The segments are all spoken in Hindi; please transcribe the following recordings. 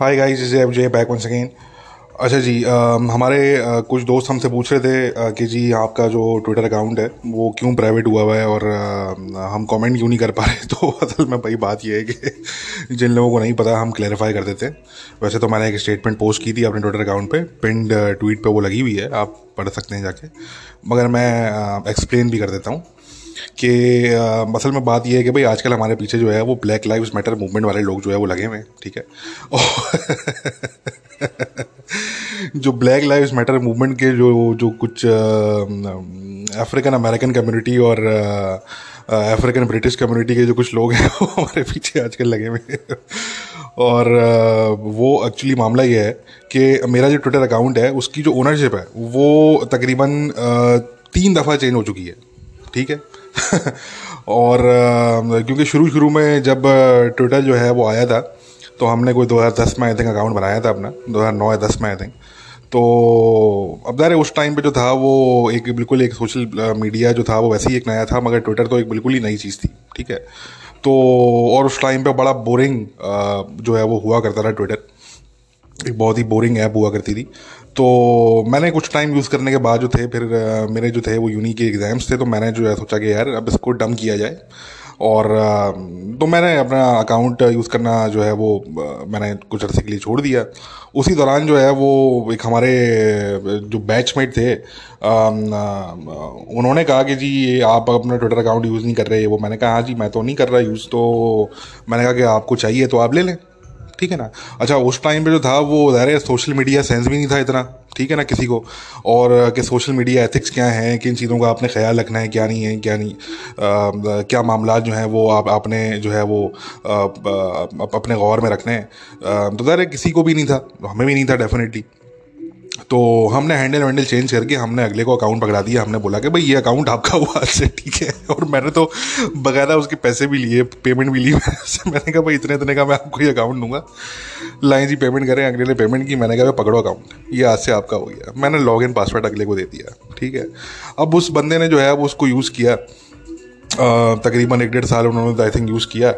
Hi guys is F J back once again अच्छा जी अम, हमारे अ, कुछ दोस्त हमसे पूछ रहे थे अ, कि जी आपका जो ट्विटर अकाउंट है वो क्यों प्राइवेट हुआ हुआ है और अ, हम कमेंट क्यों नहीं कर पा रहे? तो असल में भाई बात ये है कि जिन लोगों को नहीं पता हम क्लैरिफाई कर देते हैं। वैसे तो मैंने एक स्टेटमेंट पोस्ट की थी अपने ट्विटर अकाउंट पे पिंड ट्वीट पे वो लगी हुई है आप पढ़ सकते हैं जाके। मगर मैं एक्सप्लेन भी कर देता हूँ। कि असल में बात यह है कि भाई आजकल हमारे पीछे जो है वो ब्लैक लाइव्स मैटर मूवमेंट वाले लोग जो है वो लगे हुए हैं, ठीक है? जो ब्लैक लाइव्स मैटर मूवमेंट के जो जो कुछ अफ्रीकन अमेरिकन कम्युनिटी और अफ्रीकन ब्रिटिश कम्युनिटी के जो कुछ लोग हैं, वो हमारे पीछे आजकल लगे हुए हैं। और वो एक्चुअली मामला ये है कि मेरा जो ट्विटर अकाउंट है, उसकी जो ओनरशिप है, वो तकरीबन तीन दफ़ा चेंज हो चुकी है, ठीक है? और क्योंकि शुरू शुरू में जब ट्विटर जो है वो आया था तो हमने कोई 2010 में आई थिंक अकाउंट बनाया था अपना 2009 या 10 में आई थिंक तो अब ज़ाहिर उस टाइम पे जो था वो एक बिल्कुल एक सोशल मीडिया जो था वो वैसे ही एक नया था, मगर ट्विटर तो एक बिल्कुल ही नई चीज़ थी, ठीक है? तो और उस टाइम पे बड़ा बोरिंग जो है वो हुआ करता था ट्विटर एक बहुत ही बोरिंग ऐप हुआ करती थी। तो मैंने कुछ टाइम यूज़ करने के बाद जो थे, फिर मेरे जो थे वो यूनी के एग्ज़ाम्स थे तो मैंने जो है सोचा कि यार, अब इसको डम किया जाए। और तो मैंने अपना अकाउंट यूज़ करना जो है वो मैंने कुछ अरसे के लिए छोड़ दिया। उसी दौरान जो है वो एक हमारे जो बैचमेट थे उन्होंने कहा कि जी, ये आप अपना ट्विटर अकाउंट यूज़ नहीं कर रहे वो। मैंने कहा हाँ जी, मैं तो नहीं कर रहा यूज़ तो मैंने कहा कि आपको चाहिए तो आप ले लें। ठीक है ना? अच्छा उस टाइम पे जो था वो ज़ाहिर है सोशल मीडिया सेंस भी नहीं था इतना ठीक है ना किसी को? और कि सोशल मीडिया एथिक्स क्या हैं किन चीज़ों का आपने ख्याल रखना है क्या नहीं है क्या नहीं आ, क्या मामला जो हैं वो आप आपने जो है वो आ, आ, अपने गौर में रखने हैं? तो ज़ाहिर है किसी को भी नहीं था हमें भी नहीं था डेफिनेटली तो हमने हैंडल वैंडल चेंज करके हमने अगले को अकाउंट पकड़ा दिया। हमने बोला कि भाई, ये अकाउंट आपका हुआ से ठीक है। और मैंने तो बकायदा उसके पैसे भी लिए पेमेंट भी ली। मैंने कहा, भाई, इतने इतने का मैं आपको ये अकाउंट दूँगा। लाइन जी पेमेंट करें, अगले ने पेमेंट की। मैंने कहा, भाई, पकड़ो अकाउंट ये आज से आपका हो गया। मैंने लॉग इन पासवर्ड अगले को दे दिया, ठीक है। अब उस बंदे ने जो है वो उसको यूज़ किया तकरीबन एक डेढ़ साल उन्होंने आई थिंक यूज़ किया।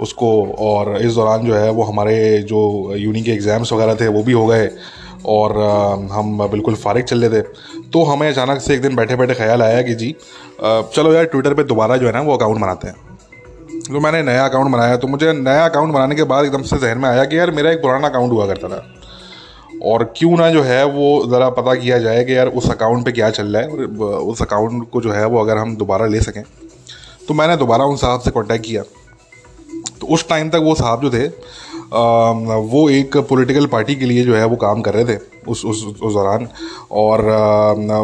उसको और इस दौरान जो है, वो हमारे जो यूनी के एग्ज़ाम्स वगैरह थे, वो भी हो गए। और हम बिल्कुल फारिग चल रहे थे। तो हमें अचानक से एक दिन बैठे बैठे ख्याल आया कि जी चलो यार ट्विटर पे दोबारा जो है ना, वो अकाउंट बनाते हैं। तो मैंने नया अकाउंट बनाया। तो मुझे नया अकाउंट बनाने के बाद एकदम से जहन में आया कि यार, मेरा एक पुराना अकाउंट हुआ करता था। और क्यों ना जो है, वो ज़रा पता किया जाए कि यार, उस अकाउंट पे क्या चल रहा है। उस अकाउंट को जो है, वो अगर हम दोबारा ले सकें। तो मैंने दोबारा उन साहब से कांटेक्ट किया। तो उस टाइम तक वो साहब जो थे वो एक पॉलिटिकल पार्टी के लिए जो है वो काम कर रहे थे उस उस उस दौरान। और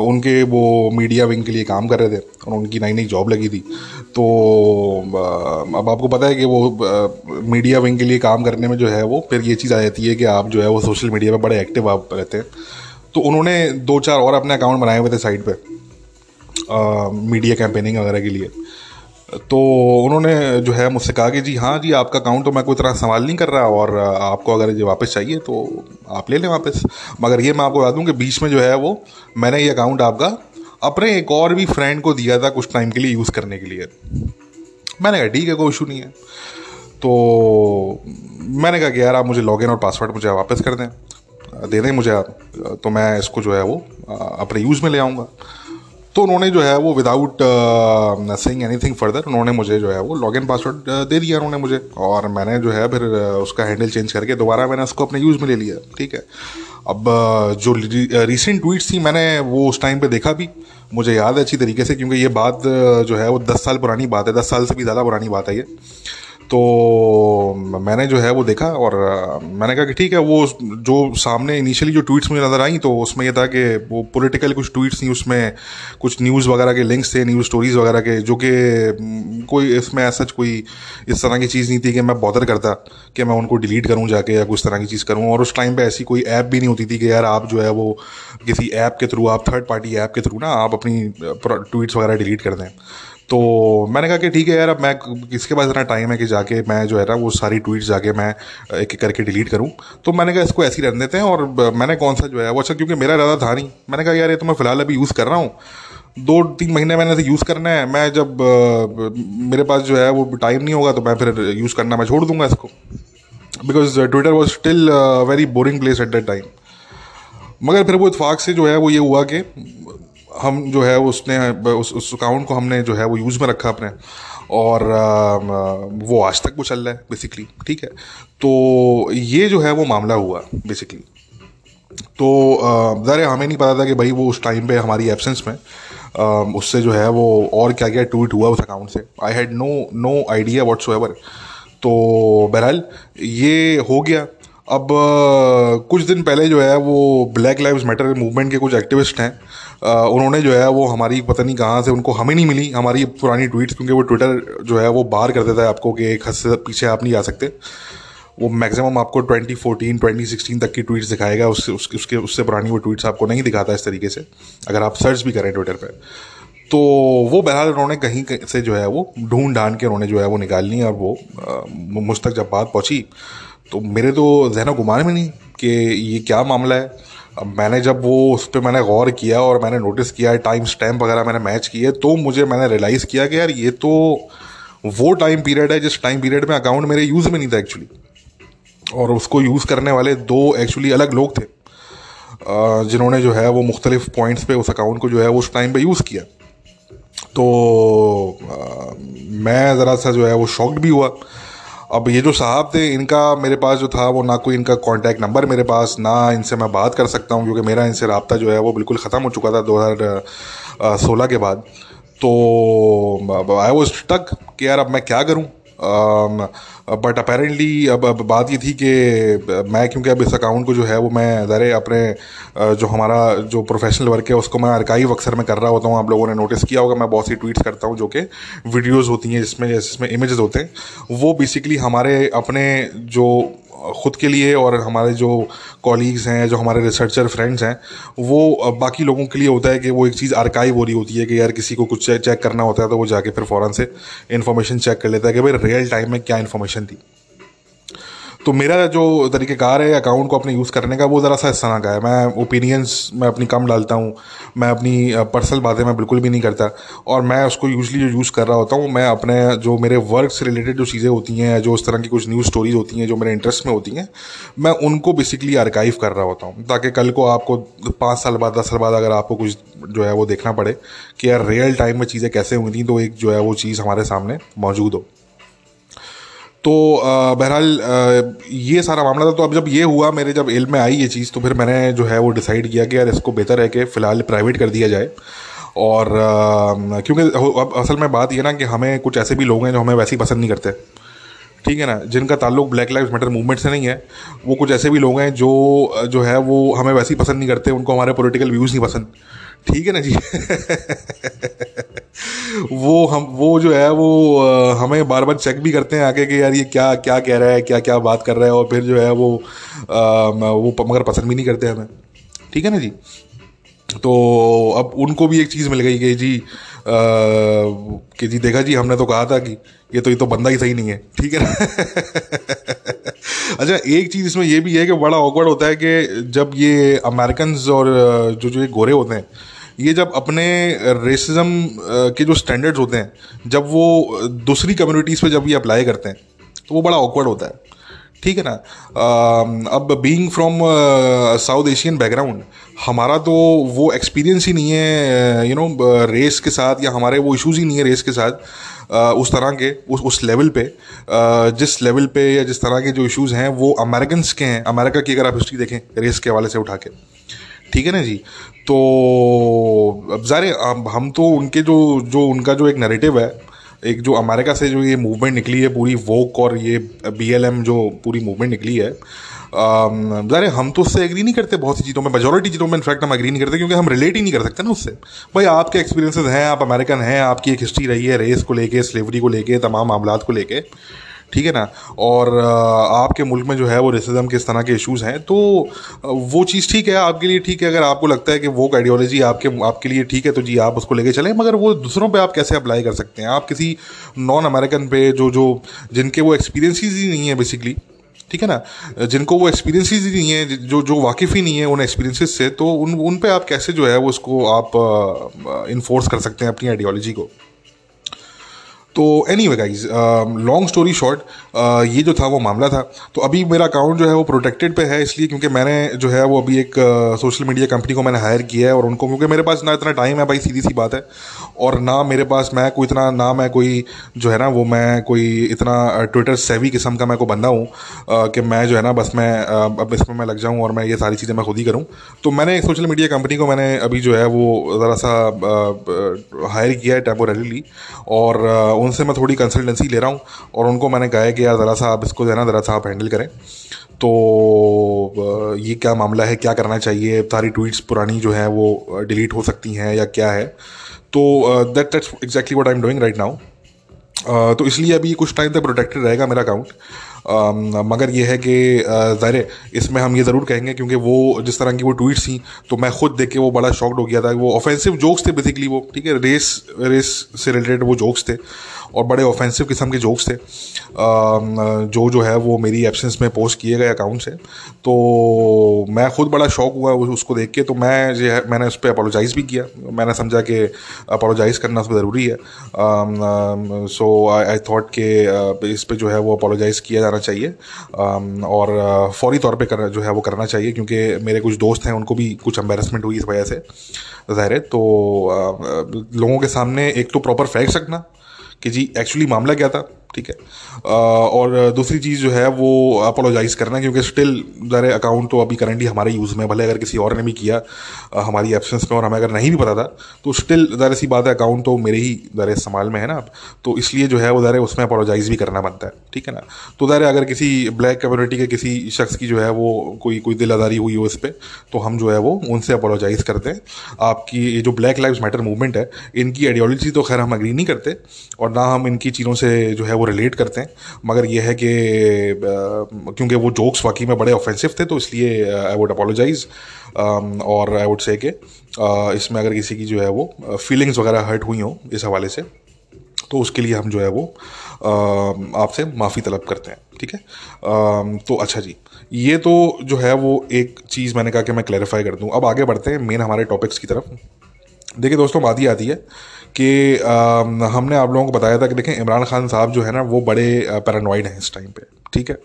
उनके वो मीडिया विंग के लिए काम कर रहे थे। और उनकी नई नई जॉब लगी थी। तो अब आपको पता है कि वो मीडिया विंग के लिए काम करने में जो है वो फिर ये चीज़ आ जाती है कि आप जो है वो सोशल मीडिया पर बड़े एक्टिव आप रहते हैं। तो उन्होंने दो चार और अपने अकाउंट बनाए हुए थे साइड पर मीडिया कैंपेनिंग वगैरह के लिए। तो उन्होंने जो है मुझसे कहा कि जी हाँ जी, आपका अकाउंट तो मैं कोई तरह संभाल नहीं कर रहा और आपको अगर ये वापस चाहिए तो आप ले लें वापस। मगर ये मैं आपको बता दूँ कि बीच में जो है वो मैंने ये अकाउंट आपका अपने एक और भी फ्रेंड को दिया था कुछ टाइम के लिए यूज़ करने के लिए। मैंने कहा, ठीक है, कोई इशू नहीं है। तो मैंने कहा कि, यार, आप मुझे लॉगिन और पासवर्ड मुझे वापस कर दें। दे दें मुझे आप तो मैं इसको जो है वो अपने यूज़ में ले आऊँगा। तो उन्होंने जो है वो विदाउट सेइंग एनीथिंग फर्दर उन्होंने मुझे जो है वो लॉगिन पासवर्ड दे दिया उन्होंने मुझे। और मैंने जो है फिर उसका हैंडल चेंज करके दोबारा मैंने उसको अपने यूज़ में ले लिया, ठीक है। अब जो रिसेंट ट्वीट्स थी मैंने वो उस टाइम पे देखा भी। मुझे याद है अच्छी तरीके से, क्योंकि ये बात जो है वो दस साल पुरानी बात है, दस साल से भी ज़्यादा पुरानी बात है ये। तो मैंने जो है वो देखा और मैंने कहा कि ठीक है, वो जो सामने इनिशियली जो ट्वीट्स मुझे नज़र आई तो उसमें ये था कि वो पॉलिटिकल कुछ ट्वीट्स थी, उसमें कुछ न्यूज़ वगैरह के लिंक्स थे न्यूज़ स्टोरीज़ वगैरह के, जो कि कोई इसमें ऐसा कोई इस तरह की चीज़ नहीं थी कि मैं बॉदर करता कि मैं उनको डिलीट करूँ जाके या कुछ तरह की चीज़ करूँ। और उस टाइम पर ऐसी कोई ऐप भी नहीं होती थी कि यार आप जो है वो किसी ऐप के थ्रू आप थर्ड पार्टी ऐप के थ्रू ना आप अपनी ट्वीट्स वगैरह डिलीट कर दें। तो मैंने कहा कि ठीक है यार, अब मैं किसके पास इतना टाइम है कि जाके मैं जो है ना, वो सारी ट्वीट्स जाके मैं एक एक करके डिलीट करूँ? तो मैंने कहा, इसको ऐसे ही रहने देते हैं और मैंने कौन सा जो है, वो अच्छा क्योंकि मेरा इरादा था नहीं। मैंने कहा, यार, ये तो मैं फ़िलहाल अभी यूज़ कर रहा हूँ। दो, तीन महीने मैंने इसे यूज़ करना है। मैं जब मेरे पास जो है, वो टाइम नहीं होगा तो मैं फिर यूज़ करना, मैं छोड़ दूँगा इसको। Because Twitter was still very boring place at that time मगर फिर वो इतफाक से जो है, वो ये हुआ कि हम जो है उसने, उस उस अकाउंट को हमने जो है वो यूज़ में रखा अपने। और वो आज तक वो चल रहा है बेसिकली ठीक है? तो ये जो है वो मामला हुआ बेसिकली तो ज़रा हमें नहीं पता था कि भाई वो उस टाइम पे हमारी एब्सेंस में उससे जो है वो और क्या क्या ट्वीट हुआ उस अकाउंट से। I had no no idea whatsoever तो बहरहाल, ये हो गया। अब कुछ दिन पहले जो है वो ब्लैक लाइव्स मैटर मूवमेंट के कुछ एक्टिविस्ट हैं। उन्होंने जो है वो हमारी, पता नहीं कहाँ से उनको हमें नहीं मिली, हमारी पुरानी ट्वीट्स क्योंकि वो ट्विटर जो है वो बाहर कर देता है आपको कि एक हद से पीछे आप नहीं जा सकते। वो मैक्सिमम आपको 2014 2016 तक की ट्वीट्स दिखाएगा उससे उसके उसके, उससे पुरानी वो ट्वीट्स आपको नहीं दिखाता इस तरीके से, अगर आप सर्च भी करें ट्विटर पर तो वो बहरहाल उन्होंने कहीं से जो है वो ढूंढ ढांड के उन्होंने जो है वो निकाल ली और वो मुझ तक जब बात पहुँची तो मेरे तो जहन गुमान में नहीं कि ये क्या मामला है। अब मैंने जब वो उस पर मैंने गौर किया और मैंने नोटिस किया टाइम स्टैम्प वगैरह मैंने मैच किए तो मुझे मैंने रियलाइज़ किया कि यार ये तो वो टाइम पीरियड है जिस टाइम पीरियड में अकाउंट मेरे यूज़ में नहीं था एक्चुअली और उसको यूज़ करने वाले दो एक्चुअली अलग लोग थे जिन्होंने जो है वो मुख्तलिफ़ पॉइंट्स पे उस अकाउंट को जो है वो उस टाइम पे यूज़ किया। तो आ, मैं ज़रा सा जो है वो शॉक्ड भी हुआ अब ये जो साहब थे, इनका मेरे पास जो था, वो ना कोई इनका कांटेक्ट नंबर मेरे पास, ना इनसे मैं बात कर सकता हूँ, क्योंकि मेरा इनसे रबता जो है, वो बिल्कुल ख़त्म हो चुका था दो हज़ार सोलह के बाद। तो आई वो स्टक कि यार अब मैं क्या करूँ? बट अपेरेंटली अब अब बात ये थी कि मैं क्योंकि अब इस अकाउंट को जो है वो मैं ज़रे अपने जो हमारा, जो प्रोफेशनल वर्क है, उसको मैं अरकाइव अक्सर में कर रहा होता हूँ। आप लोगों ने नोटिस किया होगा, मैं बहुत सी ट्वीट्स करता हूँ जो कि वीडियोज़ होती हैं, जिसमें जिसमें इमेज होते हैं। वो बेसिकली हमारे अपने जो ख़ुद के लिए और हमारे जो कॉलीग्स हैं, जो हमारे रिसर्चर फ्रेंड्स हैं, वो बाकी लोगों के लिए होता है कि वो एक चीज़ आर्काइव हो रही होती है कि यार किसी को कुछ चेक करना होता है तो वो जाके फिर फ़ौरन से इन्फॉर्मेशन चेक कर लेता है कि भाई रियल टाइम में क्या इन्फॉर्मेशन थी। तो मेरा जो तरीक़ेकार है अकाउंट को अपने यूज़ करने का, वो ज़रा सा इस तरह का है। मैं ओपिनियंस मैं अपनी कम डालता हूँ, मैं अपनी पर्सनल बातें मैं बिल्कुल भी नहीं करता। और मैं उसको यूजली जो यूज़ कर रहा होता हूँ, मैं अपने जो मेरे वर्क से रिलेटेड जो चीज़ें होती हैं, जो उस तरह की कुछ न्यूज़ स्टोरीज होती हैं, जो मेरे इंटरेस्ट में होती हैं, मैं उनको बेसिकली आर्काइव कर रहा होता हूँ। ताकि कल को आपको पाँच साल बाद, दस साल बाद अगर आपको कुछ जो है वो देखना पड़े कि यार रियल टाइम में चीज़ें कैसे हुई थी तो एक जो है वो चीज़ हमारे सामने मौजूद हो। तो बहरहाल ये सारा मामला था। तो अब जब ये हुआ, मेरे जब इल्म में आई ये चीज़ तो फिर मैंने जो है वो डिसाइड किया कि यार इसको बेहतर है कि फ़िलहाल प्राइवेट कर दिया जाए। और क्योंकि अब असल में बात ये ना कि हमें कुछ ऐसे भी लोग हैं जो हमें वैसे ही पसंद नहीं करते। ठीक है ना? जिनका ताल्लुक ब्लैक लाइफ मैटर मूवमेंट से नहीं है, वो कुछ ऐसे भी लोग हैं जो जो है वो हमें वैसे ही पसंद नहीं करते, उनको हमारे पॉलिटिकल व्यूज़ नहीं पसंद। ठीक है ना जी? वो हम वो जो है वो हमें बार बार चेक भी करते हैं आगे कि यार ये क्या क्या कह रहा है क्या क्या बात कर रहा है और फिर जो है वो आ, वो मगर पसंद भी नहीं करते हमें। ठीक है ना जी? तो अब उनको भी एक चीज़ मिल गई कि जी आ, कि जी देखा जी हमने तो कहा था कि ये तो ये तो बंदा ही सही नहीं है। ठीक है ना? अच्छा एक चीज़ इसमें ये भी है कि बड़ा ऑकवर्ड होता है कि जब ये अमेरिकन और जो जो ये गोरे होते हैं ये जब अपने रेसिज्म के जो स्टैंडर्ड्स होते हैं जब वो दूसरी कम्युनिटीज़ पे जब ये अप्लाई करते हैं तो वो बड़ा ऑकवर्ड होता है। ठीक है ना? अब being from South Asian background हमारा तो वो एक्सपीरियंस ही नहीं है यू नो रेस के साथ या हमारे वो इश्यूज़ ही नहीं है रेस के साथ uh, उस तरह के उस उस लेवल पे uh, जिस लेवल पे या जिस तरह के जो इश्यूज़ हैं वो अमेरिकन के हैं। अमेरिका की अगर आप हिस्ट्री देखें रेस के हवाले से उठा के। ठीक है ना जी? तो अब ज़ाहिर हम तो उनके जो जो उनका जो एक नरेटिव है, एक जो अमेरिका से जो ये मूवमेंट निकली है पूरी वोक और ये बी एल एम जो पूरी मूवमेंट निकली है ज़ाहिर हम तो उससे एग्री नहीं करते बहुत सी चीज़ों में मेजोरिटी चीज़ों में इनफैक्ट हम एग्री नहीं करते क्योंकि हम रिलेट ही नहीं कर सकते ना उससे। भाई, आपके एक्सपीरियंसेस हैं, आप अमेरिकन हैं, आपकी एक हिस्ट्री रही है रेस को लेके स्लेवरी को लेके, तमाम मामला को लेके। ठीक है ना? और आपके मुल्क में जो है वो रेसिज्म के इस तरह के इश्यूज़ हैं तो वो चीज़ ठीक है, आपके लिए ठीक है, अगर आपको लगता है कि वो आइडियोलॉजी आपके आपके लिए ठीक है तो जी आप उसको लेके चलें, मगर वो दूसरों पे आप कैसे अप्लाई कर सकते हैं? आप किसी नॉन अमेरिकन पे जो जो, जिनके वो एक्सपीरियंसिस ही नहीं है बेसिकली ठीक है ना? जिनको वो एक्सपीरियंसिस ही नहीं है, जो जो वाकिफ़ ही नहीं है उन एक्सपीरियंसिस से तो उन उन पे आप कैसे जो है वो उसको आप इन्फोर्स कर सकते हैं अपनी आइडियोलॉजी को? तो anyway guys long story short ये जो था वो मामला था। तो अभी मेरा अकाउंट जो है वो प्रोटेक्टेड पे है, इसलिए क्योंकि मैंने जो है वो अभी एक सोशल मीडिया कंपनी को मैंने हायर किया है और उनको, क्योंकि मेरे पास ना इतना टाइम है भाई सीधी सी बात है। और ना मेरे पास मैं कोई इतना, ना मैं कोई जो है ना, वो मैं कोई इतना ट्विटर सेवी किस्म का मैं को बंदा हूँ कि मैं जो है ना, बस मैं अब इसमें मैं लग जाऊँ और मैं ये सारी चीज़ें मैं खुद ही करूँ। तो मैंने सोशल मीडिया कंपनी को मैंने अभी जो है वो ज़रा सा हायर किया है टेम्पोरेली और उनसे मैं थोड़ी कंसल्टेंसी ले रहा हूँ और उनको मैंने कहा है कि यार ज़रा सा आप इसको जो है ना, ज़रा सा आप हैंडल करें। तो ये क्या मामला है? क्या करना चाहिए? सारी ट्वीट्स पुरानी जो है वो डिलीट हो सकती हैं या क्या है? तो that that's exactly what I am doing right now तो इसलिए अभी कुछ टाइम तक प्रोटेक्टेड रहेगा मेरा अकाउंट मगर यह है कि ज़ाहिर इसमें हम ये ज़रूर कहेंगे क्योंकि वो जिस तरह की वो ट्वीट्स थी तो मैं खुद देख के वो बड़ा शॉक्ड हो गया था। वो ऑफेंसिव जोक्स थे बेसिकली वो, ठीक है? रेस रेस से रिलेटेड वो जोक्स थे। और बड़े ऑफेंसिव किस्म के जोक्स थे। जो जो है वो मेरी एब्सेंस में पोस्ट किए गए अकाउंट से। तो मैं खुद बड़ा शौक हुआ उसको देख के। तो मैं जो है, मैंने उस पर अपोलोजाइज़ भी किया। मैंने समझा कि अपोलोजाइज़ करना उसमें ज़रूरी है। सो आई थॉट के इस पर जो है वो अपोलोजाइज़ किया जाना चाहिए। और फौरी तौर पर जो है वो करना चाहिए। क्योंकि मेरे कुछ दोस्त हैं, उनको भी कुछ एम्बेरसमेंट हुई इस वजह से, ज़ाहिर है। तो लोगों के सामने एक तो प्रॉपर फैक्ट रखना कि जी एक्चुअली मामला क्या था? ठीक है। और दूसरी चीज़ जो है, वो अपोलोजाइज़ करना, क्योंकि स्टिल ज़ाहिर अकाउंट तो अभी करंटली हमारे यूज़ में भले अगर किसी और ने भी किया हमारी एब्सेंस में और हमें अगर नहीं भी पता था तो स्टिल ज़ाहिर सी बात है अकाउंट तो मेरे ही ज़ाहिर इस्तेमाल में है ना तो इसलिए जो है, वो ज़ाहिर उसमें अपोलोजाइज़ भी करना बनता है, ठीक है ना। तो ज़ाहिर अगर किसी ब्लैक कम्युनिटी के किसी शख्स की जो है, वो कोई कोई दिल आदारी हुई हो इस पर तो हम जो है, वो उनसे अपोलोजाइज़ करते हैं। आपकी ये जो ब्लैक लाइफ मैटर मूवमेंट है, इनकी आइडियोलॉजी तो खैर हम अग्री नहीं करते, और ना हम इनकी चीज़ों से जो है, वो रिलेट करते हैं। मगर यह है कि क्योंकि वो जोक्स वाकई में बड़े ऑफेंसिव थे तो इसलिए आई वुड अपोलोजाइज़ और आई वुड से कि इसमें अगर किसी की जो है वो फीलिंग्स वगैरह हर्ट हुई हों इस हवाले से तो उसके लिए हम जो है वो आपसे माफ़ी तलब करते हैं, ठीक है? तो अच्छा जी, ये तो जो है वो एक चीज़ मैंने कहा कि मैं क्लैरिफाई कर दूँ। अब आगे बढ़ते हैं मेन हमारे टॉपिक्स की तरफ़। देखिए दोस्तों, बात ही आती है कि हमने आप लोगों को बताया था कि देखें इमरान खान साहब जो है ना, वो बड़े पैरानॉइड हैं इस टाइम पे, ठीक है?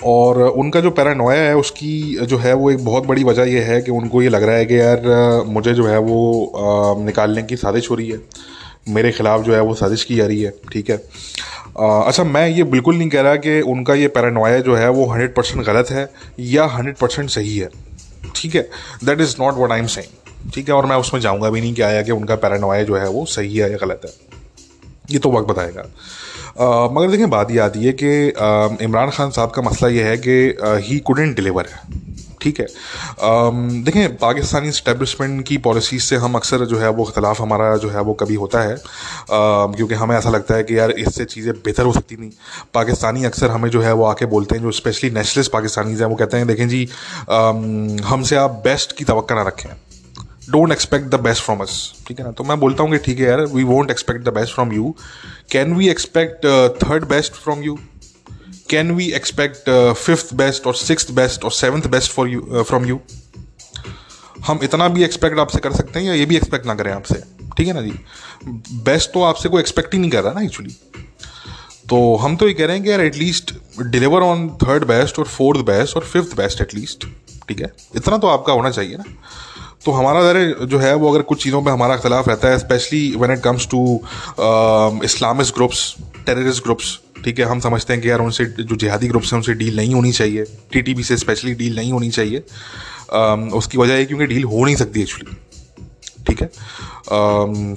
और उनका जो पैरानोया है, उसकी जो है, वो एक बहुत बड़ी वजह यह है कि उनको ये लग रहा है कि यार, मुझे जो है, वो निकालने की साजिश हो रही है। मेरे ख़िलाफ़ जो है, वो साजिश की जा रही है, ठीक है? अच्छा मैं ये बिल्कुल नहीं कह रहा कि उनका ये पैरानोया जो है, वो हंड्रेड परसेंट गलत है या हंड्रेड परसेंट सही है, ठीक है? That is not what I am saying ठीक है और मैं उसमें जाऊँगा भी नहीं कि आया कि उनका पैरानोया जो है वो सही है या गलत है। ये तो वक्त बताएगा। आ, मगर देखें बात ये आती है कि इमरान खान साहब का मसला ये है कि ही कुडेंट डिलीवर है। ठीक है? देखें पाकिस्तानी स्टैब्लिशमेंट की पॉलिसीज़ से हम अक्सर जो है वो अख्तिलाफ़ हमारा जो है वो कभी होता है। क्योंकि हमें ऐसा लगता है कि यार इससे चीज़ें बेहतर हो सकती नहीं। पाकिस्तानी अक्सर हमें जो है वो आके बोलते हैं जो स्पेशली नेशनलिस्ट पाकिस्तानीज़ हैं वो कहते हैं देखें जी हमसे आप बेस्ट की तो ना रखें। Don't expect the best from us ठीक है ना? तो मैं बोलता हूँ कि ठीक है यार we won't expect the best from you can we expect third best from you can we expect fifth best और सिक्स बेस्ट और seventh best for you from you हम इतना भी एक्सपेक्ट आपसे कर सकते हैं या ये भी एक्सपेक्ट ना करें आपसे? ठीक है ना जी? बेस्ट तो आपसे कोई एक्सपेक्ट ही नहीं कर रहा ना एक्चुअली तो हम तो ये कह रहे हैं कि यार at least deliver on third best और फोर्थ बेस्ट और फिफ्थ बेस्ट एटलीस्ट ठीक है? इतना तो आपका होना चाहिए ना। तो हमारा ज़रा जो है वो अगर कुछ चीज़ों पे हमारा अख्तिलाफ रहता है specially when it comes to Islamist groups terrorist groups ठीक है हम समझते हैं कि यार उनसे जो जिहादी ग्रुप्स हैं उनसे डील नहीं होनी चाहिए। टी से स्पेशली डील नहीं होनी चाहिए। Um, उसकी वजह है क्योंकि डील हो नहीं सकती एक्चुअली ठीक है?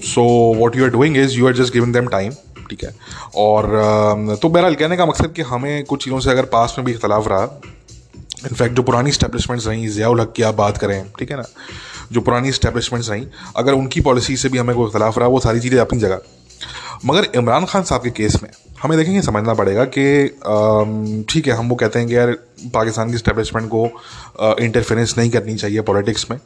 So what you are doing is you are just giving them time ठीक है? और um, तो बहरहाल कहने का मकसद कि हमें कुछ चीज़ों से अगर पास में भी इख्तलाफ रहा इनफैक्ट जो पुरानी स्टैब्लिशमेंट्स रहीं ज़ियाउल हक की आप बात करें ठीक है ना? जो पुरानी स्टैब्लिशमेंट्स रहीं अगर उनकी पॉलिसी से भी हमें कोई इख्तलाफ रहा, वो सारी चीज़ें अपनी जगह। मगर इमरान खान साहब के केस में, हमें देखेंगे, समझना पड़ेगा कि ठीक है, हम वो कहते हैं कि यार, पाकिस्तान की स्टैब्लिशमेंट को इंटरफेरेंस नहीं करनी चाहिए पॉलिटिक्स में।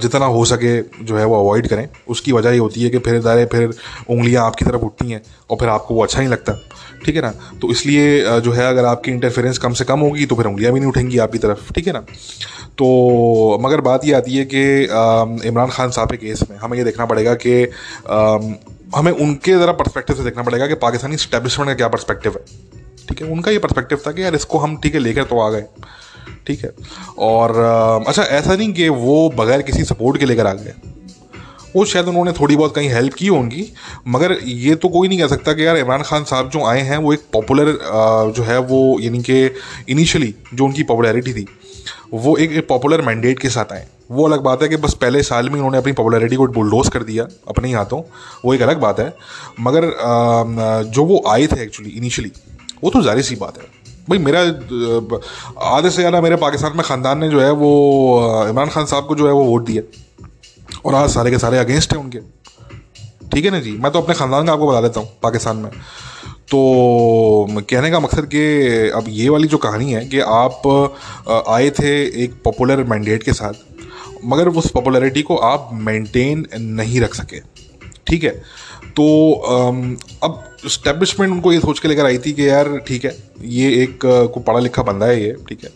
जितना हो सके जो है वो अवॉइड करें। उसकी वजह ये होती है कि फिर दारे, फिर उंगलियाँ आपकी तरफ़ उठती हैं और फिर आपको वो अच्छा नहीं लगता। ठीक है ना? तो इसलिए जो है अगर आपकी इंटरफेरेंस कम से कम होगी तो फिर उंगलियाँ भी नहीं उठेंगी आपकी तरफ़, ठीक है ना? तो मगर बात ये आती है कि इमरान खान साहब के केस में हमें ये देखना पड़ेगा कि हमें उनके ज़रा पर्सपेक्टिव से देखना पड़ेगा कि पाकिस्तानी स्टैब्लिशमेंट का क्या पर्सपेक्टिव है। ठीक है? उनका ये पर्सपेक्टिव था कि यार इसको हम ठीक है, लेकर तो आ गए। ठीक है? और अच्छा ऐसा नहीं कि वो बगैर किसी सपोर्ट के लेकर आ गए। वो शायद उन्होंने थोड़ी बहुत कहीं हेल्प की होंगी, मगर ये तो कोई नहीं कह सकता कि यार इमरान खान साहब जो आए हैं वो एक पॉपुलर जो है वो यानी कि इनिशियली जो उनकी पॉपुलैरिटी थी, वो एक पॉपुलर मैंडेट के साथ आए। वो अलग बात है कि बस पहले साल में उन्होंने अपनी पॉपुलैरिटी को बुलडोज कर दिया अपने ही हाथों, वो एक अलग बात है। मगर जो वो आए थे एक्चुअली इनिशियली वो तो जारी सी बात है। भाई मेरा, आधे से ज़्यादा मेरे पाकिस्तान में ख़ानदान ने जो है वो इमरान खान साहब को जो है वो वोट दिया। और आज सारे के सारे अगेंस्ट हैं उनके। ठीक है ना जी? मैं तो अपने ख़ानदान का आपको बता देता हूँ, पाकिस्तान में। तो कहने का मकसद कि अब ये वाली जो कहानी है कि आप आए थे एक पॉपुलर मैंडेट के साथ, मगर उस पॉपुलैरिटी को आप मेंटेन नहीं रख सके। ठीक है? तो अब स्टैब्लिशमेंट उनको ये सोच के लेकर आई थी कि यार ठीक है ये एक को पढ़ा लिखा बंदा है ये ठीक है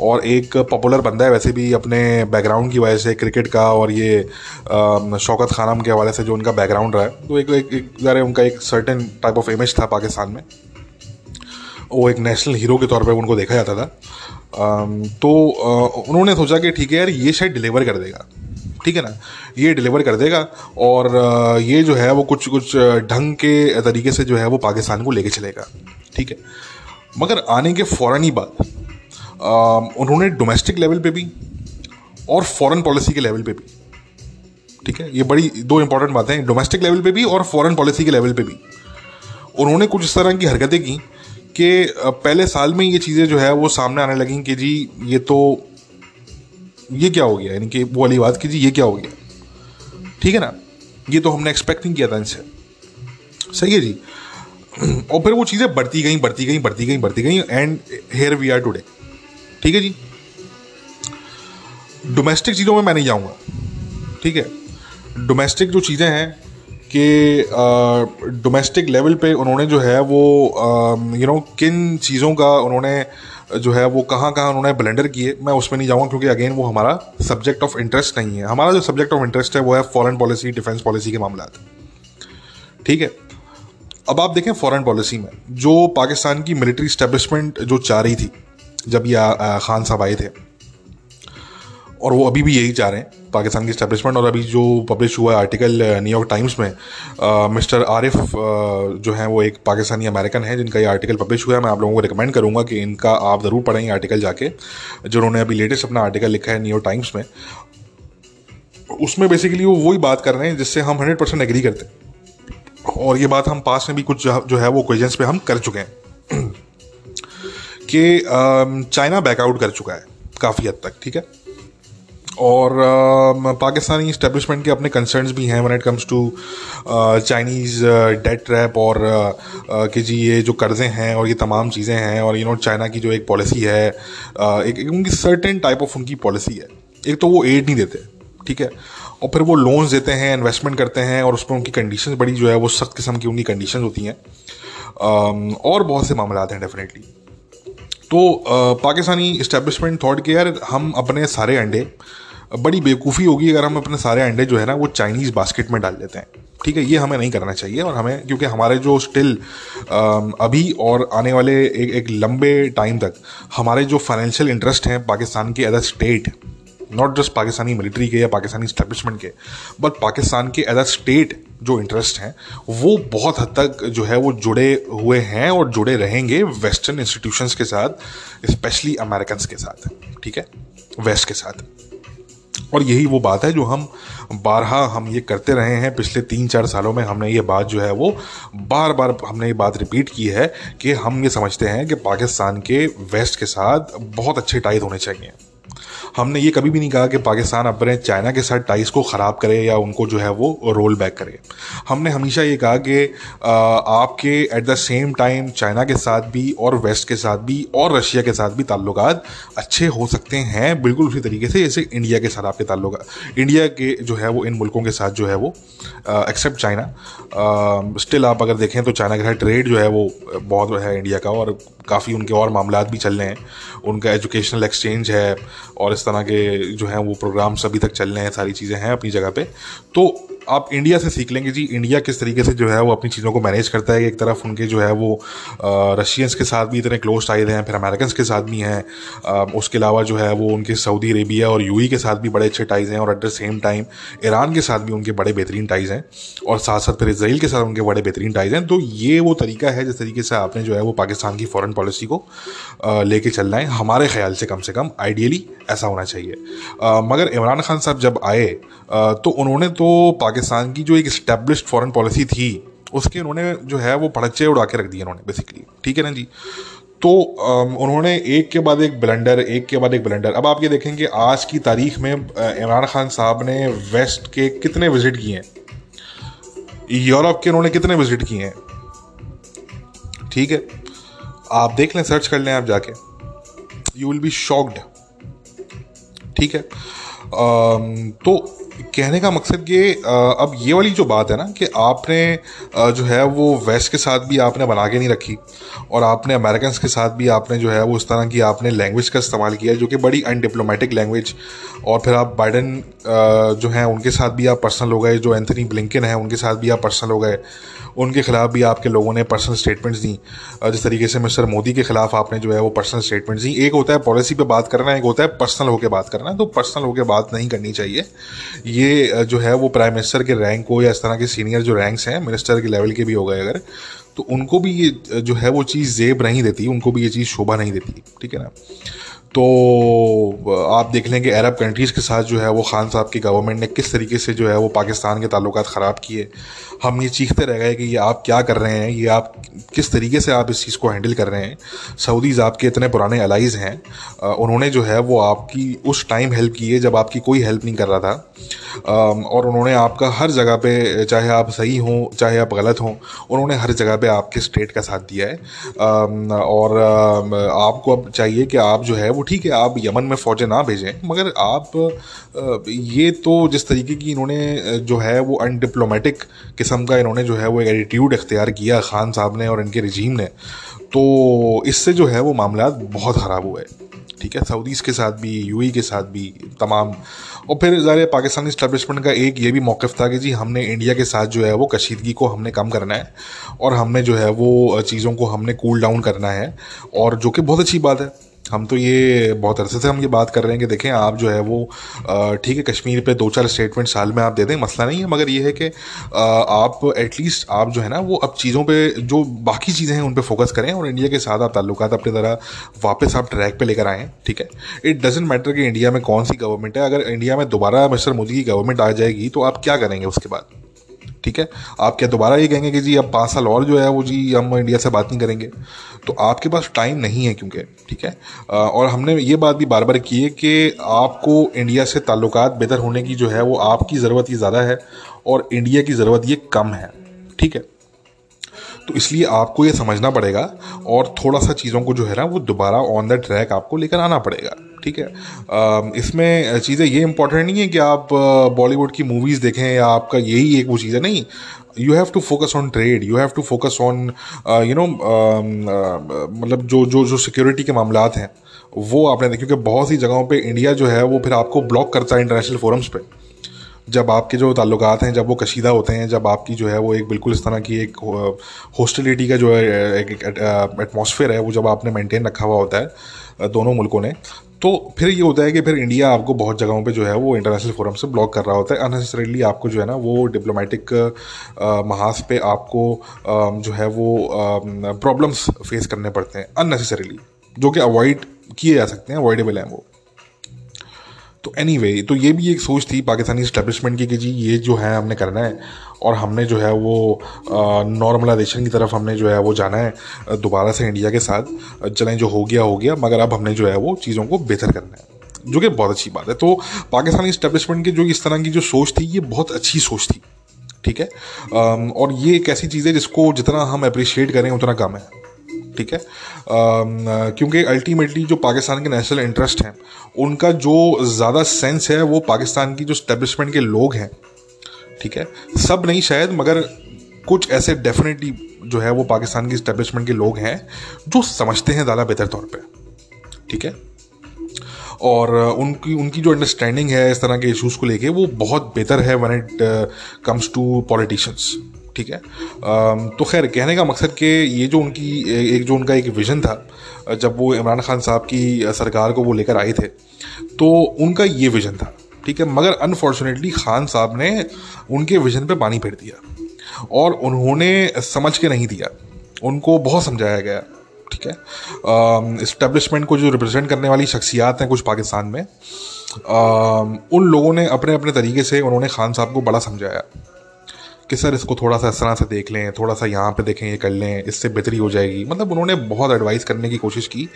और एक पॉपुलर बंदा है वैसे भी अपने बैकग्राउंड की वजह से क्रिकेट का और ये शौकत खानम के हवाले से जो उनका बैकग्राउंड रहा है तो एक एक, एक ज़रा उनका एक सर्टेन टाइप ऑफ़ इमेज था पाकिस्तान में। वो एक नेशनल हीरो के तौर पर उनको देखा जाता था। तो उन्होंने सोचा कि ठीक है यार ये शायद डिलीवर कर देगा। ठीक है ना? ये डिलीवर कर देगा और ये जो है वो कुछ कुछ ढंग के तरीके से जो है वो पाकिस्तान को लेके चलेगा। ठीक है? मगर आने के फ़ौरन ही बाद उन्होंने डोमेस्टिक लेवल पे भी और फॉरेन पॉलिसी के लेवल पे भी, ठीक है? ये बड़ी, दो इंपॉर्टेंट बातें हैं डोमेस्टिक लेवल पे भी और फॉरेन पॉलिसी के लेवल पे भी। उन्होंने कुछ इस तरह की हरकतें की कि पहले साल में ये चीज़ें जो है वो सामने आने लगी कि जी, ये तो ये क्या हो गया? यानी कि वो वाली बात कीजिए, ये क्या हो गया? ठीक है ना? ये तो हमने एक्सपेक्ट नहीं किया था इनसे। सही है जी? और फिर वो चीज़ें बढ़ती गई बढ़ती गई बढ़ती गई बढ़ती गई and here we are today ठीक है जी? डोमेस्टिक चीज़ों में मैं नहीं जाऊँगा। ठीक है? डोमेस्टिक जो चीज़ें हैं कि डोमेस्टिक लेवल पे उन्होंने जो है वो यू नो किन चीज़ों का उन्होंने जो है वो कहाँ कहाँ उन्होंने ब्लेंडर किए, मैं उसमें नहीं जाऊँगा क्योंकि अगेन वो हमारा सब्जेक्ट ऑफ़ इंटरेस्ट नहीं है। हमारा जो सब्जेक्ट ऑफ़ इंटरेस्ट है वो है फॉरन पॉलिसी डिफेंस पॉलिसी के मामला ठीक है? अब आप देखें फॉरेन पॉलिसी में, जो पाकिस्तान की मिलिट्री स्टैब्लिशमेंट जो चाह रही थी, जब ये खान साहब आए थे और वो अभी भी यही चाह रहे हैं, पाकिस्तान की स्टैब्लिशमेंट और अभी जो पब्लिश हुआ है आर्टिकल न्यूयॉर्क टाइम्स में मिस्टर आरिफ जो हैं वो एक पाकिस्तानी अमेरिकन है, जिनका ये आर्टिकल पब्लिश हुआ है, मैं आप लोगों को रिकमेंड करूँगा कि इनका आप ज़रूर पढ़ें आर्टिकल जाके जो उन्होंने अभी लेटेस्ट अपना आर्टिकल लिखा है न्यूयॉर्क टाइम्स में। उसमें बेसिकली वो वही बात कर रहे हैं जिससे हम हंड्रेड परसेंट एग्री करते हैं। और ये बात हम पास में भी कुछ जो है वो क्वेश्चंस पे हम कर चुके हैं। कि चाइना बैकआउट कर चुका है, काफ़ी हद तक, ठीक है? और पाकिस्तानी इस्टेब्लिशमेंट के अपने कंसर्न्स भी हैं when it comes to Chinese debt trap और uh, कि जी ये जो कर्ज़े हैं और ये तमाम चीज़ें हैं और यू नो चाइना की जो एक पॉलिसी है uh, एक, उनकी सर्टेन टाइप ऑफ़ उनकी पॉलिसी है। एक तो वो एड नहीं देते ठीक है? और फिर वो लोन्स देते हैं इन्वेस्टमेंट करते हैं और उसमें उनकी कंडीशन बड़ी जो है वो सख्त किस्म की उनकी कंडीशन होती हैं। Um, और बहुत से मामला हैं डेफिनेटली तो uh, पाकिस्तानी इस्टेब्लिशमेंट थॉट के यार हम अपने सारे अंडे बड़ी बेवकूफ़ी होगी अगर हम अपने सारे अंडे जो है ना, वो चाइनीज़ बास्केट में डाल देते हैं। ठीक है, ये हमें नहीं करना चाहिए और हमें, क्योंकि हमारे जो स्टिल अभी और आने वाले एक एक लंबे टाइम तक हमारे जो फाइनेंशियल इंटरेस्ट हैं पाकिस्तान के as state not just Pakistani military के या पाकिस्तानी स्टैब्लिशमेंट के बट पाकिस्तान के एज अ स्टेट जो इंटरेस्ट हैं, वो बहुत हद तक जो है वो जुड़े हुए हैं और जुड़े रहेंगे वेस्टर्न इंस्टीट्यूशंस के साथ स्पेशली अमेरिकन के साथ। ठीक है? वेस्ट के साथ। और यही वो बात है जो हम बारहा हम ये करते रहे हैं। पिछले तीन चार सालों में हमने ये बात जो है वो बार बार हमने ये बात रिपीट की है कि हम ये समझते हैं कि पाकिस्तान के वेस्ट के साथ बहुत अच्छे टाइज होने चाहिए। हमने ये कभी भी नहीं कहा कि पाकिस्तान अपने चाइना के साथ टाइस को ख़राब करे या उनको जो है वो रोल बैक करे। हमने हमेशा ये कहा कि आपके at the same time China के साथ भी और वेस्ट के साथ भी और रशिया के साथ भी ताल्लुक अच्छे हो सकते हैं। बिल्कुल उसी तरीके से जैसे इंडिया के साथ आपके ताल्लुक, इंडिया के जो है वो इन मुल्कों के साथ जो है वो एक्सेप्ट चाइना। स्टिल आप अगर देखें तो चाइना के साथ ट्रेड जो है वो बहुत है इंडिया का और काफ़ी उनके और मामला भी चल रहे हैं। उनका एजुकेशनल एक्सचेंज है और इस तरह के जो हैं वो प्रोग्राम्स अभी तक चल रहे हैं, सारी चीज़ें हैं अपनी जगह पे। तो आप इंडिया से सीख लेंगे जी। इंडिया किस तरीके से जो है वो अपनी चीज़ों को मैनेज करता है। एक तरफ़ उनके जो है वो रशियंस के साथ भी इतने क्लोज टाइज हैं, फिर अमेरिकन के साथ भी हैं। उसके अलावा जो है वो उनके सऊदी अरेबिया और यूई के साथ भी बड़े अच्छे टाइज हैं और at the same time Iran के साथ भी उनके बड़े बेहतरीन टाइज हैं और साथ साथ फिर इसराइल के साथ उनके बड़े बेहतरीन टाइज हैं। तो ये वो तरीका है जिस तरीके से आपने जो है वो पाकिस्तान की फॉरन पॉलिसी को लेके चलना है। हमारे ख्याल से कम से कम आइडियली ऐसा होना चाहिए। मगर इमरान खान साहब जब आए तो उन्होंने तो पाकिस्तान की जो एक इस्टेब्लिश फॉरेन पॉलिसी थी, उसके उन्होंने जो है वो पड़चे उड़ा के रख दिए उन्होंने बेसिकली ठीक है ना जी? तो उन्होंने एक के बाद एक ब्लेंडर एक के बाद एक ब्लेंडर अब आप ये देखेंगे, आज की तारीख में इमरान खान साहब ने वेस्ट के कितने विज़िट किए हैं? यूरोप के उन्होंने कितने विज़िट किए हैं? ठीक है? आप देख लें सर्च कर लें आप जाके। यू विल बी शॉक्ड ठीक है? तो कहने का मकसद ये अब ये वाली जो बात है ना कि आपने जो है वो वेस्ट के साथ भी आपने बना के नहीं रखी और आपने अमेरिकन के साथ भी आपने जो है वो उस तरह की आपने लैंग्वेज का इस्तेमाल किया जो कि बड़ी अनडिप्लोमेटिक लैंग्वेज और फिर आप बाइडन जो हैं उनके साथ भी आप पर्सनल हो गए, जो एंथनी ब्लिंकन है उनके साथ भी आप पर्सनल हो गए, उनके खिलाफ भी आपके लोगों ने पर्सनल स्टेटमेंट्स दी। जिस तरीके से मिस्टर मोदी के खिलाफ आपने जो है वो पर्सनल स्टेटमेंट्स दी। एक होता है पॉलिसी पे बात करना, एक होता है पर्सनल होकर बात करना तो पर्सनल होकर बात नहीं करनी चाहिए। ये जो है वो प्राइम मिनिस्टर के रैंक को या इस तरह के सीनियर जो रैंक्स हैं मिनिस्टर के लेवल के भी हो गए अगर तो उनको भी ये जो है वो चीज़ जेब नहीं देती, उनको भी ये चीज़ शोभा नहीं देती, ठीक है ना? तो आप देख लें कि अरब कंट्रीज़ के साथ जो है वो खान साहब की गवर्नमेंट ने किस तरीके से जो है वो पाकिस्तान के ताल्लुक ख़राब किए हम ये चीखते रह गए कि ये आप क्या कर रहे हैं, ये आप किस तरीके से आप इस चीज़ को हैंडल कर रहे हैं। सऊदीज़ आपके इतने पुराने अलाइज़ हैं उन्होंने जो है वो आपकी उस टाइम हेल्प की है जब आपकी कोई हेल्प नहीं कर रहा था। और उन्होंने आपका हर जगह पे, चाहे आप सही हों, चाहे आप गलत हों, उन्होंने हर जगह पे आपके स्टेट का साथ दिया है। और आपको अब चाहिए कि आप जो है वो ठीक है, आप यमन में फ़ौजें ना भेजें, मगर आप ये तो जिस तरीके की इन्होंने जो है वो अनडिप्लोमेटिक किस्म का इन्होंने जो है वो एक एटीट्यूड इख्तियार किया खान साहब ने और इनके रजीम ने। तो इससे जो है वो मामला बहुत ख़राब हुए ठीक है सऊदीज़ के साथ भी यूई के साथ भी, तमाम। और फिर ज़ाहिर पाकिस्तानी इस्टबलिशमेंट का एक ये भी मौक़ था कि जी हमने इंडिया के साथ जो है वो कशीदगी को हमने कम करना है और हमने जो है वो चीज़ों को हमने कूल डाउन करना है और जो कि बहुत अच्छी बात है। हम तो ये बहुत अरसे से हम ये बात कर रहे हैं कि देखें, आप जो है वो ठीक है, कश्मीर पे दो चार स्टेटमेंट साल में आप दे दें, मसला नहीं है, मगर ये है कि आप एटलीस्ट आप जो है ना, वो अब चीज़ों पे, जो बाकी चीज़ें हैं, उन पे फोकस करें और इंडिया के साथ आप ताल्लुक अपनी तरह वापस आप ट्रैक पे लेकर आएँ, ठीक है? इट डजेंट मैटर कि इंडिया में कौन सी गवर्नमेंट है, अगर इंडिया में दोबारा मिस्टर मोदी की गवर्नमेंट आ जाएगी तो आप क्या करेंगे उसके बाद? ठीक है? आप क्या दोबारा ये कहेंगे कि जी, अब पाँच साल और जो है वो जी, हम इंडिया से बात नहीं करेंगे? तो आपके पास टाइम नहीं है क्योंकि, ठीक है? और हमने ये बात भी बार बार की है कि आपको इंडिया से ताल्लुक बेहतर होने की जो है वो आपकी ज़रूरत ही ज़्यादा है और इंडिया की ज़रूरत ये कम है, ठीक है? तो इसलिए आपको ये समझना पड़ेगा और थोड़ा सा चीज़ों को जो है ना, वो दोबारा ऑन द ट्रैक आपको लेकर आना पड़ेगा। ठीक है? इसमें चीज़ें ये इंपॉर्टेंट नहीं है कि आप बॉलीवुड की मूवीज़ देखें या आपका यही एक वो चीज़ है। नहीं you have to focus on trade you have to focus on you know मतलब जो जो जो सिक्योरिटी के मामला हैं, वो आपने देखे, क्योंकि बहुत सी जगहों पे इंडिया जो है, वो फिर आपको ब्लॉक करता है इंटरनेशनल फोरम्स पे। जब आपके जो ताल्लुकात हैं, जब वो कशीदा होते हैं, जब आपकी जो है, वो एक बिल्कुल इस तरह की एक हॉस्टिलिटी का जो है, एक एटमॉस्फेयर है, वो जब आपने मेंटेन रखा हुआ होता है दोनों मुल्कों ने तो फिर ये होता है कि फिर इंडिया आपको बहुत जगहों पे जो है वो इंटरनेशनल फोरम से ब्लॉक कर रहा होता है। अननेसेसरीली आपको जो है ना वो डिप्लोमेटिक महाज पे आपको जो है वो प्रॉब्लम्स फेस करने पड़ते हैं अननेसेसरीली जो कि अवॉइड किए जा सकते हैं अवॉइडेबल हैं वो। तो एनी anyway, तो ये भी एक सोच थी पाकिस्तानी इस्टेब्लिशमेंट की कि जी ये जो है हमने करना है और हमने जो है वो नॉर्मलाइजेशन की तरफ़ हमने जो है वो जाना है दोबारा से इंडिया के साथ चलें जो हो गया हो गया मगर अब हमने जो है वो चीज़ों को बेहतर करना है जो कि बहुत अच्छी बात है। तो पाकिस्तानी इस्टेब्लिशमेंट की जो इस तरह की जो सोच थी ये बहुत अच्छी सोच थी ठीक है? और ये एक ऐसी चीज़ है जिसको जितना हम अप्रिशिएट करें उतना कम है। ठीक है? क्योंकि अल्टीमेटली जो पाकिस्तान के नेशनल इंटरेस्ट हैं, उनका जो ज़्यादा सेंस है, वो पाकिस्तान की जो स्टेब्लिशमेंट के लोग हैं, ठीक है? सब नहीं शायद, मगर कुछ ऐसे डेफिनेटली जो है वो पाकिस्तान की स्टेब्लिशमेंट के लोग हैं, जो समझते हैं ज़्यादा बेहतर तौर पर ठीक है? और उनकी उनकी जो अंडरस्टैंडिंग है इस तरह के इशूज़ को लेके, वो बहुत बेहतर है when it comes to politicians ठीक है? तो खैर कहने का मकसद कि ये जो उनकी एक जो उनका एक विज़न था जब वो इमरान खान साहब की सरकार को वो लेकर आए थे तो उनका ये विज़न था ठीक है? मगर अनफॉर्चुनेटली खान साहब ने उनके विज़न पे पानी फेर दिया और उन्होंने समझ के नहीं दिया। उनको बहुत समझाया गया ठीक है? इस्टेब्लिशमेंट को जो रिप्रेजेंट करने वाली शख्सियात हैं कुछ पाकिस्तान में आ, उन लोगों ने अपने अपने तरीके से उन्होंने खान साहब को बड़ा समझाया। कि सर इसको थोड़ा सा इस तरह से देख लें, थोड़ा सा यहाँ पे देखें, ये कर लें, इससे बेहतरी हो जाएगी। मतलब उन्होंने बहुत एडवाइस करने की कोशिश की,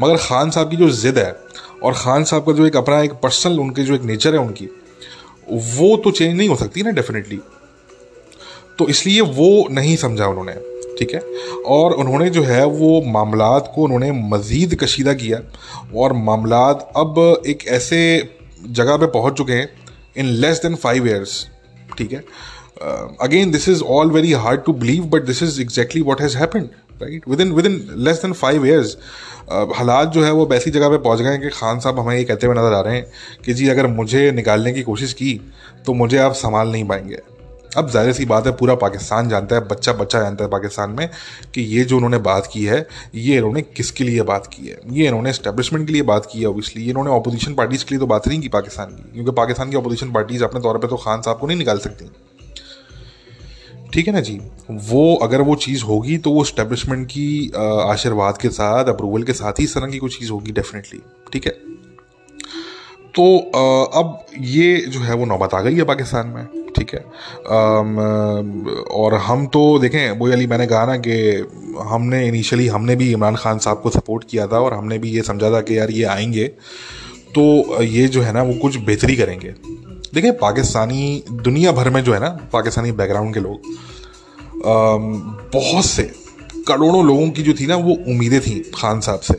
मगर ख़ान साहब की जो ज़िद है और ख़ान साहब का जो एक अपना एक पर्सनल उनकी जो एक नेचर है उनकी, वो तो चेंज नहीं हो सकती ना डेफिनेटली तो इसलिए वो नहीं समझा उन्होंने, ठीक है? और उन्होंने जो है, वो मामला को उन्होंने मज़ीद कशीदा किया और मामलात अब एक ऐसे जगह पे पहुँच चुके हैं in less than five years ठीक है? Again this is all very hard to believe but this is exactly what has happened right within within less than five years हालात जो है वो ऐसी जगह पे पहुँच गए हैं कि खान साहब हमें ये कहते हुए नज़र आ रहे हैं कि जी, अगर मुझे निकालने की कोशिश की तो मुझे आप संभाल नहीं पाएँगे। अब ज़ाहिर सी बात है, पूरा पाकिस्तान जानता है बच्चा बच्चा जानता है पाकिस्तान में कि ये जो उन्होंने बात की है, ये इन्होंने किसके लिए बात की है? ये इन्होंने स्टैब्लिशमेंट के लिए बात की है ऑब्वियसली इन्होंने अपोजिशन पार्टीज़ के लिए तो बात नहीं की पाकिस्तान की, क्योंकि पाकिस्तान की अपोजिशन पार्टीज़ अपने तौर पर तो खान साहब को नहीं निकाल सकती। ठीक है ना जी? वो अगर वो चीज़ होगी तो वो स्टैब्लिशमेंट की आशीर्वाद के साथ अप्रूवल के साथ ही इस तरह की कोई चीज़ होगी डेफिनेटली ठीक है? तो अब ये जो है वो नौबत आ गई है पाकिस्तान में। ठीक है? और हम तो देखें वो अली मैंने कहा ना कि हमने इनिशियली हमने भी इमरान खान साहब को सपोर्ट किया था और हमने भी ये समझा था कि यार ये आएँगे तो ये जो है ना वो कुछ बेहतरी करेंगे। देखिए, पाकिस्तानी दुनिया भर में जो है ना, पाकिस्तानी बैकग्राउंड के लोग बहुत से करोड़ों लोगों की जो थी ना, वो उम्मीदें थी खान साहब से।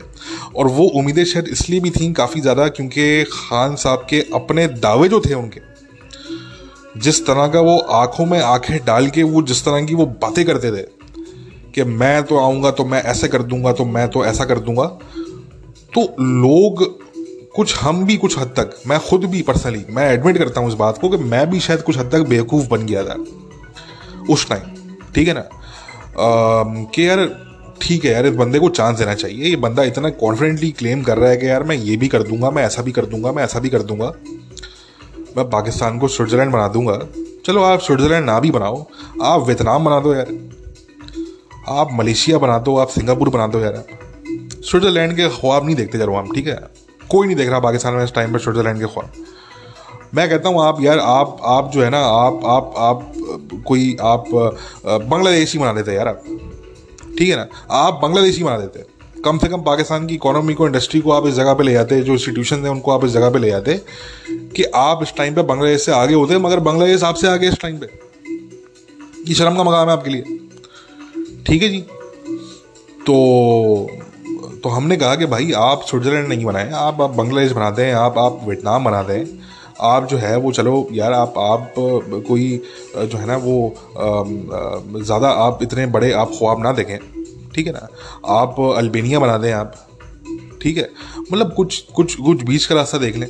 और वो उम्मीदें शायद इसलिए भी थी काफ़ी ज़्यादा क्योंकि खान साहब के अपने दावे जो थे उनके, जिस तरह का वो आँखों में आँखें डाल के वो जिस तरह की वो बातें करते थे कि मैं तो आऊँगा तो मैं ऐसे कर दूँगा तो मैं तो ऐसा कर दूँगा तो लोग कुछ हम भी कुछ हद तक, मैं खुद भी पर्सनली मैं एडमिट करता हूँ इस बात को कि मैं भी शायद कुछ हद तक बेवकूफ़ बन गया था। उस टाइम ठीक है ना? कि यार, ठीक है यार, इस बंदे को चांस देना चाहिए। ये बंदा इतना कॉन्फिडेंटली क्लेम कर रहा है कि यार मैं ये भी कर दूँगा, मैं ऐसा भी कर दूँगा, मैं ऐसा भी कर दूँगा। मैं पाकिस्तान को स्विट्ज़रलैंड बना दूँगा। चलो आप स्विट्ज़रलैंड ना भी बनाओ, आप वियतनाम बना दो यार। आप मलेशिया बना दो, आप सिंगापुर बना दो यार। स्विट्ज़रलैंड के ख्वाब नहीं देखते ज़रूर हम, ठीक है? कोई नहीं देख रहा पाकिस्तान में इस टाइम पर स्विट्ज़रलैंड के ख्वाब मैं कहता हूँ, आप यार, आप आप जो है ना, आप आप आप, कोई, आप बांग्लादेशी बना देते यार आप। ठीक है ना? आप बांग्लादेशी बना देते कम से कम पाकिस्तान की इकोनॉमी को इंडस्ट्री को आप इस जगह पे ले जाते जो इंस्टीट्यूशन हैं, उनको आप इस जगह पे ले जाते कि आप इस टाइम पे बांग्लादेश से आगे होते मगर बांग्लादेश आपसे आगे इस टाइम पे। ये शर्म का मकाम है आपके लिए। ठीक है जी? तो तो हमने कहा कि भाई, आप स्विट्जरलैंड नहीं बनाएँ, आप आप बांग्लादेश बना दें आप आप वियतनाम बना दें आप जो है वो चलो यार, आप आप कोई जो है ना वो ज़्यादा आप इतने बड़े आप ख्वाब ना देखें, ठीक है ना? आप अल्बेनिया बना दें आप, ठीक है? मतलब कुछ कुछ कुछ बीच का रास्ता देख लें।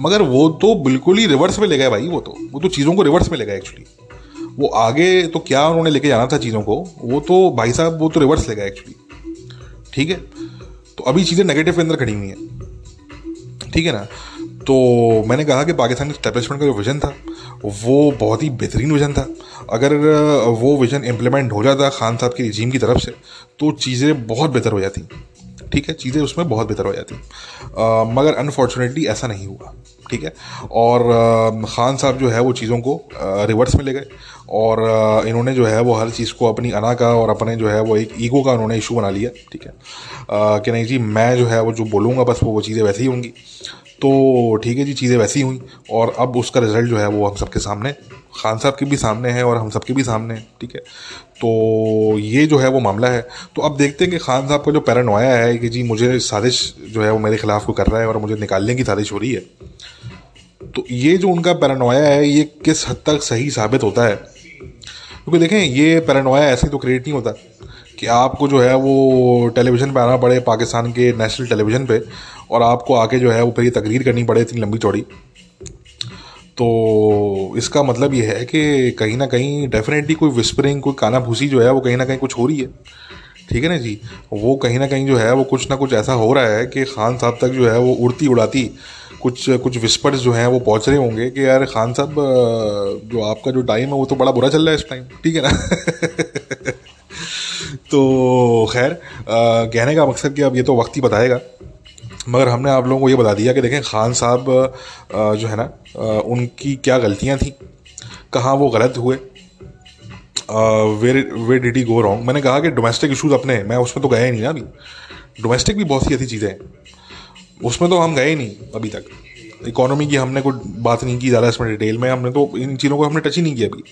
मगर वो तो बिल्कुल ही रिवर्स में ले गए भाई, वो तो वो तो चीज़ों को रिवर्स में ले गए एक्चुअली वो आगे तो क्या उन्होंने लेके जाना था चीज़ों को, वो तो भाई साहब वो तो रिवर्स ले गए एक्चुअली ठीक है? तो अभी चीज़ें नेगेटिव के अंदर खड़ी हुई हैं। ठीक है ना? तो मैंने कहा कि पाकिस्तान स्टैब्लिशमेंट का जो विज़न था, वो बहुत ही बेहतरीन विज़न था। अगर वो विज़न इम्प्लीमेंट हो जाता खान साहब की रिजीम की तरफ़ से तो चीज़ें बहुत बेहतर हो जाती। ठीक है? चीज़ें उसमें बहुत बेहतर हो जाती। मगर अनफॉर्चुनेटली ऐसा नहीं हुआ। ठीक है? और ख़ान साहब जो है वो चीज़ों को रिवर्स में ले गए। और इन्होंने जो है वो हर चीज़ को अपनी अना का और अपने जो है वो एक ईगो का उन्होंने इशू बना लिया, ठीक है? कि नहीं जी, मैं जो है वो जो बोलूँगा, बस वो वो चीज़ें वैसे ही होंगी। तो ठीक है जी, चीज़ें वैसी हुई। और अब उसका रिज़ल्ट जो है वो हम सबके सामने, खान साहब के भी सामने है और हम सबके भी सामने है, ठीक है? तो ये जो है वो मामला है। तो अब देखते हैं कि खान साहब का जो पैरानोया है कि जी, मुझे साजिश जो है वो मेरे खिलाफ को कर रहा है और मुझे निकालने की साजिश हो रही है। तो ये जो उनका पैरानोया है, ये किस हद तक सही साबित होता है? क्योंकि देखें, ये पैरानोया ऐसे तो क्रिएट नहीं होता कि आपको जो है वो टेलीविज़न पे आना पड़े, पाकिस्तान के नेशनल टेलीविज़न पे, और आपको आके जो है वो फिर ये तकरीर करनी पड़े इतनी लंबी चौड़ी। तो इसका मतलब ये है कि कहीं ना कहीं डेफिनेटली कोई विस्परिंग कोई काना भूसी जो है वो कहीं ना कहीं कुछ हो रही है। ठीक है ना जी? वो कहीं ना कहीं जो है वो कुछ ना कुछ ऐसा हो रहा है कि खान साहब तक जो है वो उड़ती उड़ाती कुछ कुछ विस्पर्स जो हैं वो पहुँच रहे होंगे कि यार खान साहब जो आपका जो टाइम है वो तो बड़ा बुरा चल रहा है इस टाइम ठीक है ना? तो खैर कहने का मकसद कि अब ये तो वक्त ही बताएगा। मगर हमने आप लोगों को ये बता दिया कि देखें, खान साहब जो है ना उनकी क्या गलतियाँ थी, कहाँ वो गलत हुए where way did he go wrong मैंने कहा कि डोमेस्टिक इशूज़ अपने मैं उसमें तो गया ही नहीं ना अभी। डोमेस्टिक भी बहुत सी ऐसी चीज़ें हैं। उसमें तो हम गए नहीं अभी तक। इकोनॉमी की हमने कोई बात नहीं की ज़्यादा इसमें डिटेल में, हमने तो इन चीज़ों को हमने टच ही नहीं किया अभी।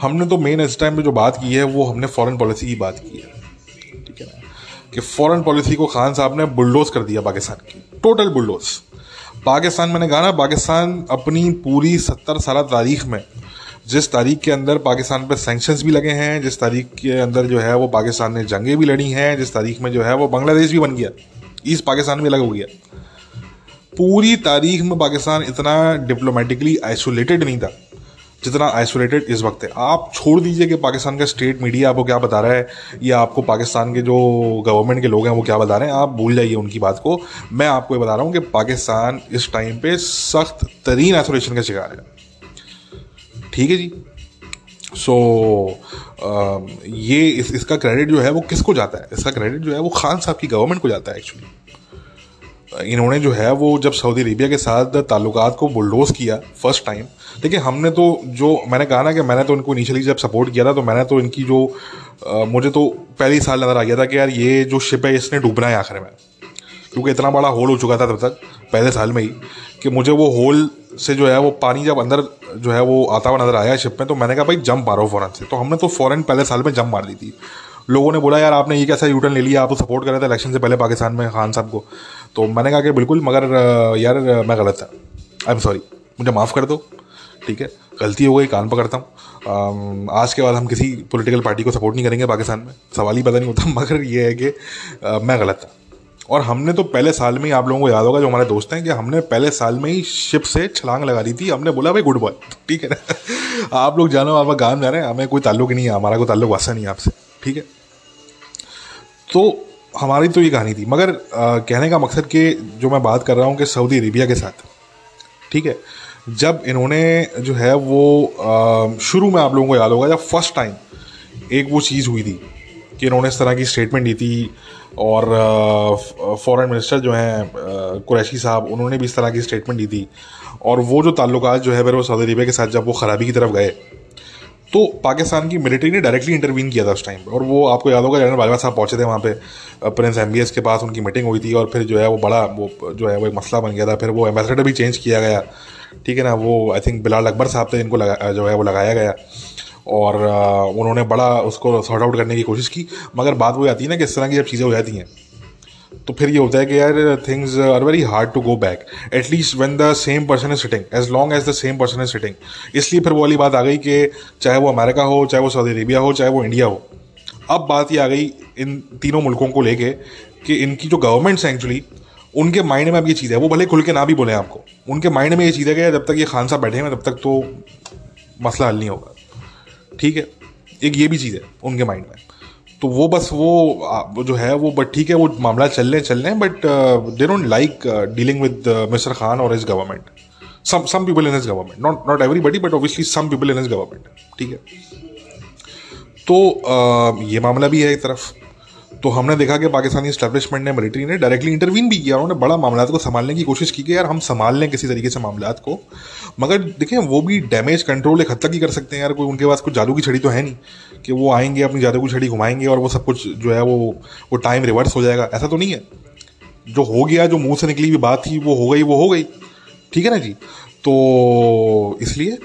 हमने तो मेन इस टाइम पे जो बात की है, वो हमने फॉरेन पॉलिसी की बात की है। ठीक है ना? कि फॉरेन पॉलिसी को खान साहब ने बुलडोज कर दिया पाकिस्तान की। टोटल बुलडोज पाकिस्तान मैंने कहा ना, पाकिस्तान अपनी पूरी सत्तर साल तारीख में, जिस तारीख के अंदर पाकिस्तान पर सेंक्शंस भी लगे हैं, जिस तारीख के अंदर जो है वो पाकिस्तान ने जंगें भी लड़ी हैं, जिस तारीख में जो है वो बांग्लादेश भी बन गया। ईस्ट पाकिस्तान भी अलग हो। गया पूरी तारीख में पाकिस्तान इतना डिप्लोमेटिकली आइसोलेटेड नहीं था जितना आइसोलेटेड इस वक्त है। आप छोड़ दीजिए कि पाकिस्तान का स्टेट मीडिया आपको क्या बता रहा है या आपको पाकिस्तान के जो गवर्नमेंट के लोग हैं वो क्या बता रहे हैं आप भूल जाइए उनकी बात को। मैं आपको ये बता रहा हूँ कि पाकिस्तान इस टाइम पे सख्त तरीन आइसोलेशन का शिकार है। ठीक है जी? सो so, ये इस, इसका क्रेडिट जो है वो किसको जाता है? इसका क्रेडिट जो है वो खान साहब की गवर्नमेंट को जाता है एक्चुअली इन्होंने जो है वो जब सऊदी अरेबिया के साथ ताल्लुकात को बुलडोज किया फ़र्स्ट टाइम देखिए हमने तो जो मैंने कहा ना कि मैंने तो इनको इनिशियली जब सपोर्ट किया था तो मैंने तो इनकी जो आ, मुझे तो पहले ही साल नज़र आ गया था कि यार ये जो शिप है इसने डूबना है आखिर में। क्योंकि इतना बड़ा होल हो चुका था तब तक पहले साल में ही कि मुझे वो होल से जो है वो पानी जब अंदर जो है वो आता हुआ नज़र आया शिप में तो मैंने कहा भाई जंप मारो फ़ौरन से। तो हमने तो फ़ौरन पहले साल में जंप मार दी थी। लोगों ने बोला यार आपने ये कैसा यूटर्न ले लिया? आप तो सपोर्ट कर रहे थे इलेक्शन से पहले पाकिस्तान में खान साहब को। तो मैंने कहा कि बिल्कुल मगर यार मैं गलत था। आई एम सॉरी मुझे माफ़ कर दो। ठीक है? गलती हो गई कान पकड़ता हूँ। आज के बाद हम किसी पॉलिटिकल पार्टी को सपोर्ट नहीं करेंगे पाकिस्तान में। सवाल ही पता नहीं होता मगर ये है कि आ, मैं गलत था। और हमने तो पहले साल में ही आप लोगों को याद होगा जो हमारे दोस्त हैं कि हमने पहले साल में ही शिप से छलांग लगा दी थी। हमने बोला भाई गुड बॉय ठीक है ना? आप लोग जानो आप गाँव जा रहे हैं हमें कोई ताल्लुक नहीं है हमारा कोई ताल्लुक वासा नहीं है आपसे। ठीक है? तो हमारी तो ये कहानी थी। मगर आ, कहने का मकसद कि जो मैं बात कर रहा हूँ कि सऊदी अरेबिया के साथ ठीक है? जब इन्होंने जो है वो शुरू में आप लोगों को याद होगा जब फ़र्स्ट टाइम एक वो चीज़ हुई थी कि इन्होंने इस तरह की स्टेटमेंट दी थी और फॉरेन मिनिस्टर जो हैं कुरैशी साहब उन्होंने भी इस तरह की स्टेटमेंट दी थी। और वो जो ताल्लुक जो है फिर वो सऊदी अरेबिया के साथ जब वो ख़राबी की तरफ़ गए तो पाकिस्तान की मिलिट्री ने डायरेक्टली इंटरवीन किया था उस टाइम और वो आपको याद होगा जनरल बाजवा साहब पहुँचे थे वहाँ पे प्रिंस एमबीएस के पास उनकी मीटिंग हुई थी और फिर जो है वो बड़ा, वो जो है वो एक मसला बन गया था। फिर वो एम्बेसडर भी चेंज किया गया। ठीक है ना, वो आई थिंक बिलाल अकबर साहब थे, इनको लगा, जो है वो लगाया गया। और उन्होंने बड़ा उसको सॉर्ट आउट करने की कोशिश की। मगर बात वो आती है ना कि इस तरह की जब चीज़ें हो जाती हैं तो फिर ये होता है कि यार things are very hard to go back at least when the same person is sitting as long as the same person is sitting इसलिए फिर वो वाली बात आ गई कि चाहे वो अमेरिका हो, चाहे वो सऊदी अरेबिया हो, चाहे वो इंडिया हो, अब बात ये आ गई इन तीनों मुल्कों को लेके कि इनकी जो गवर्नमेंट्स हैं एक्चुअली उनके माइंड में अब ये चीज़ है, वो भले खुल के ना भी बोले आपको, उनके माइंड में ये चीज़ है कि जब तक ये खान साहब बैठे हैं, तब तक तो मसला हल नहीं होगा। ठीक है? एक ये भी चीज़ है उनके माइंड में। तो वो बस वो जो है वो बट ठीक है वो मामला चल रहे चल रहे हैं but they don't like dealing with mister Khan और his government some some people in his government not not everybody but obviously some people in his government ठीक है? तो uh, ये मामला भी है एक तरफ़। तो हमने देखा कि पाकिस्तानी स्टैब्लिशमेंट ने मिलिट्री ने डायरेक्टली इंटरवीन भी किया, उन्होंने बड़ा मामला को संभालने की कोशिश की कि यार हम संभाल लें किसी तरीके से मामला को। मगर देखें, वो भी डैमेज कंट्रोल एक हद तक ही कर सकते हैं यार, कोई उनके पास कुछ जादू की छड़ी तो है नहीं कि वो आएँगे, अपनी जादू की छड़ी घुमाएँगे और वो सब कुछ जो है वो वो टाइम रिवर्स हो जाएगा। ऐसा तो नहीं है। जो हो गया, जो मुँह से निकली हुई बात थी, वो हो गई, वो हो गई। ठीक है ना जी? तो इसलिए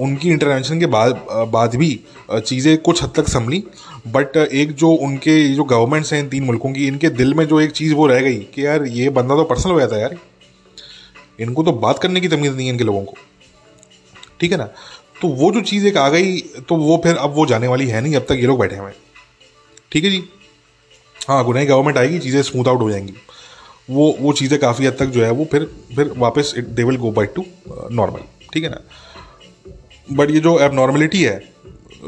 उनकी इंटरवेंशन के बाद बाद भी चीज़ें कुछ हद तक संभली। बट एक जो उनके जो गवर्नमेंट्स हैं इन तीन मुल्कों की, इनके दिल में जो एक चीज़ वो रह गई कि यार ये बंदा तो पर्सनल हो जाता है यार। इनको तो बात करने की तमीज़ नहीं है इनके लोगों को। ठीक है ना? तो वो जो चीज़ एक आ गई तो वो फिर अब वो जाने वाली है नहीं, अब तक ये लोग बैठे हुए हैं। ठीक है जी? हाँ गुनाही गवर्नमेंट आएगी, चीज़ें स्मूथ आउट हो जाएँगी। वो वो चीज़ें काफ़ी हद तक जो है वो फिर फिर वापस they will go back to normal ठीक है ना? बट ये जो एबनॉर्मलिटी है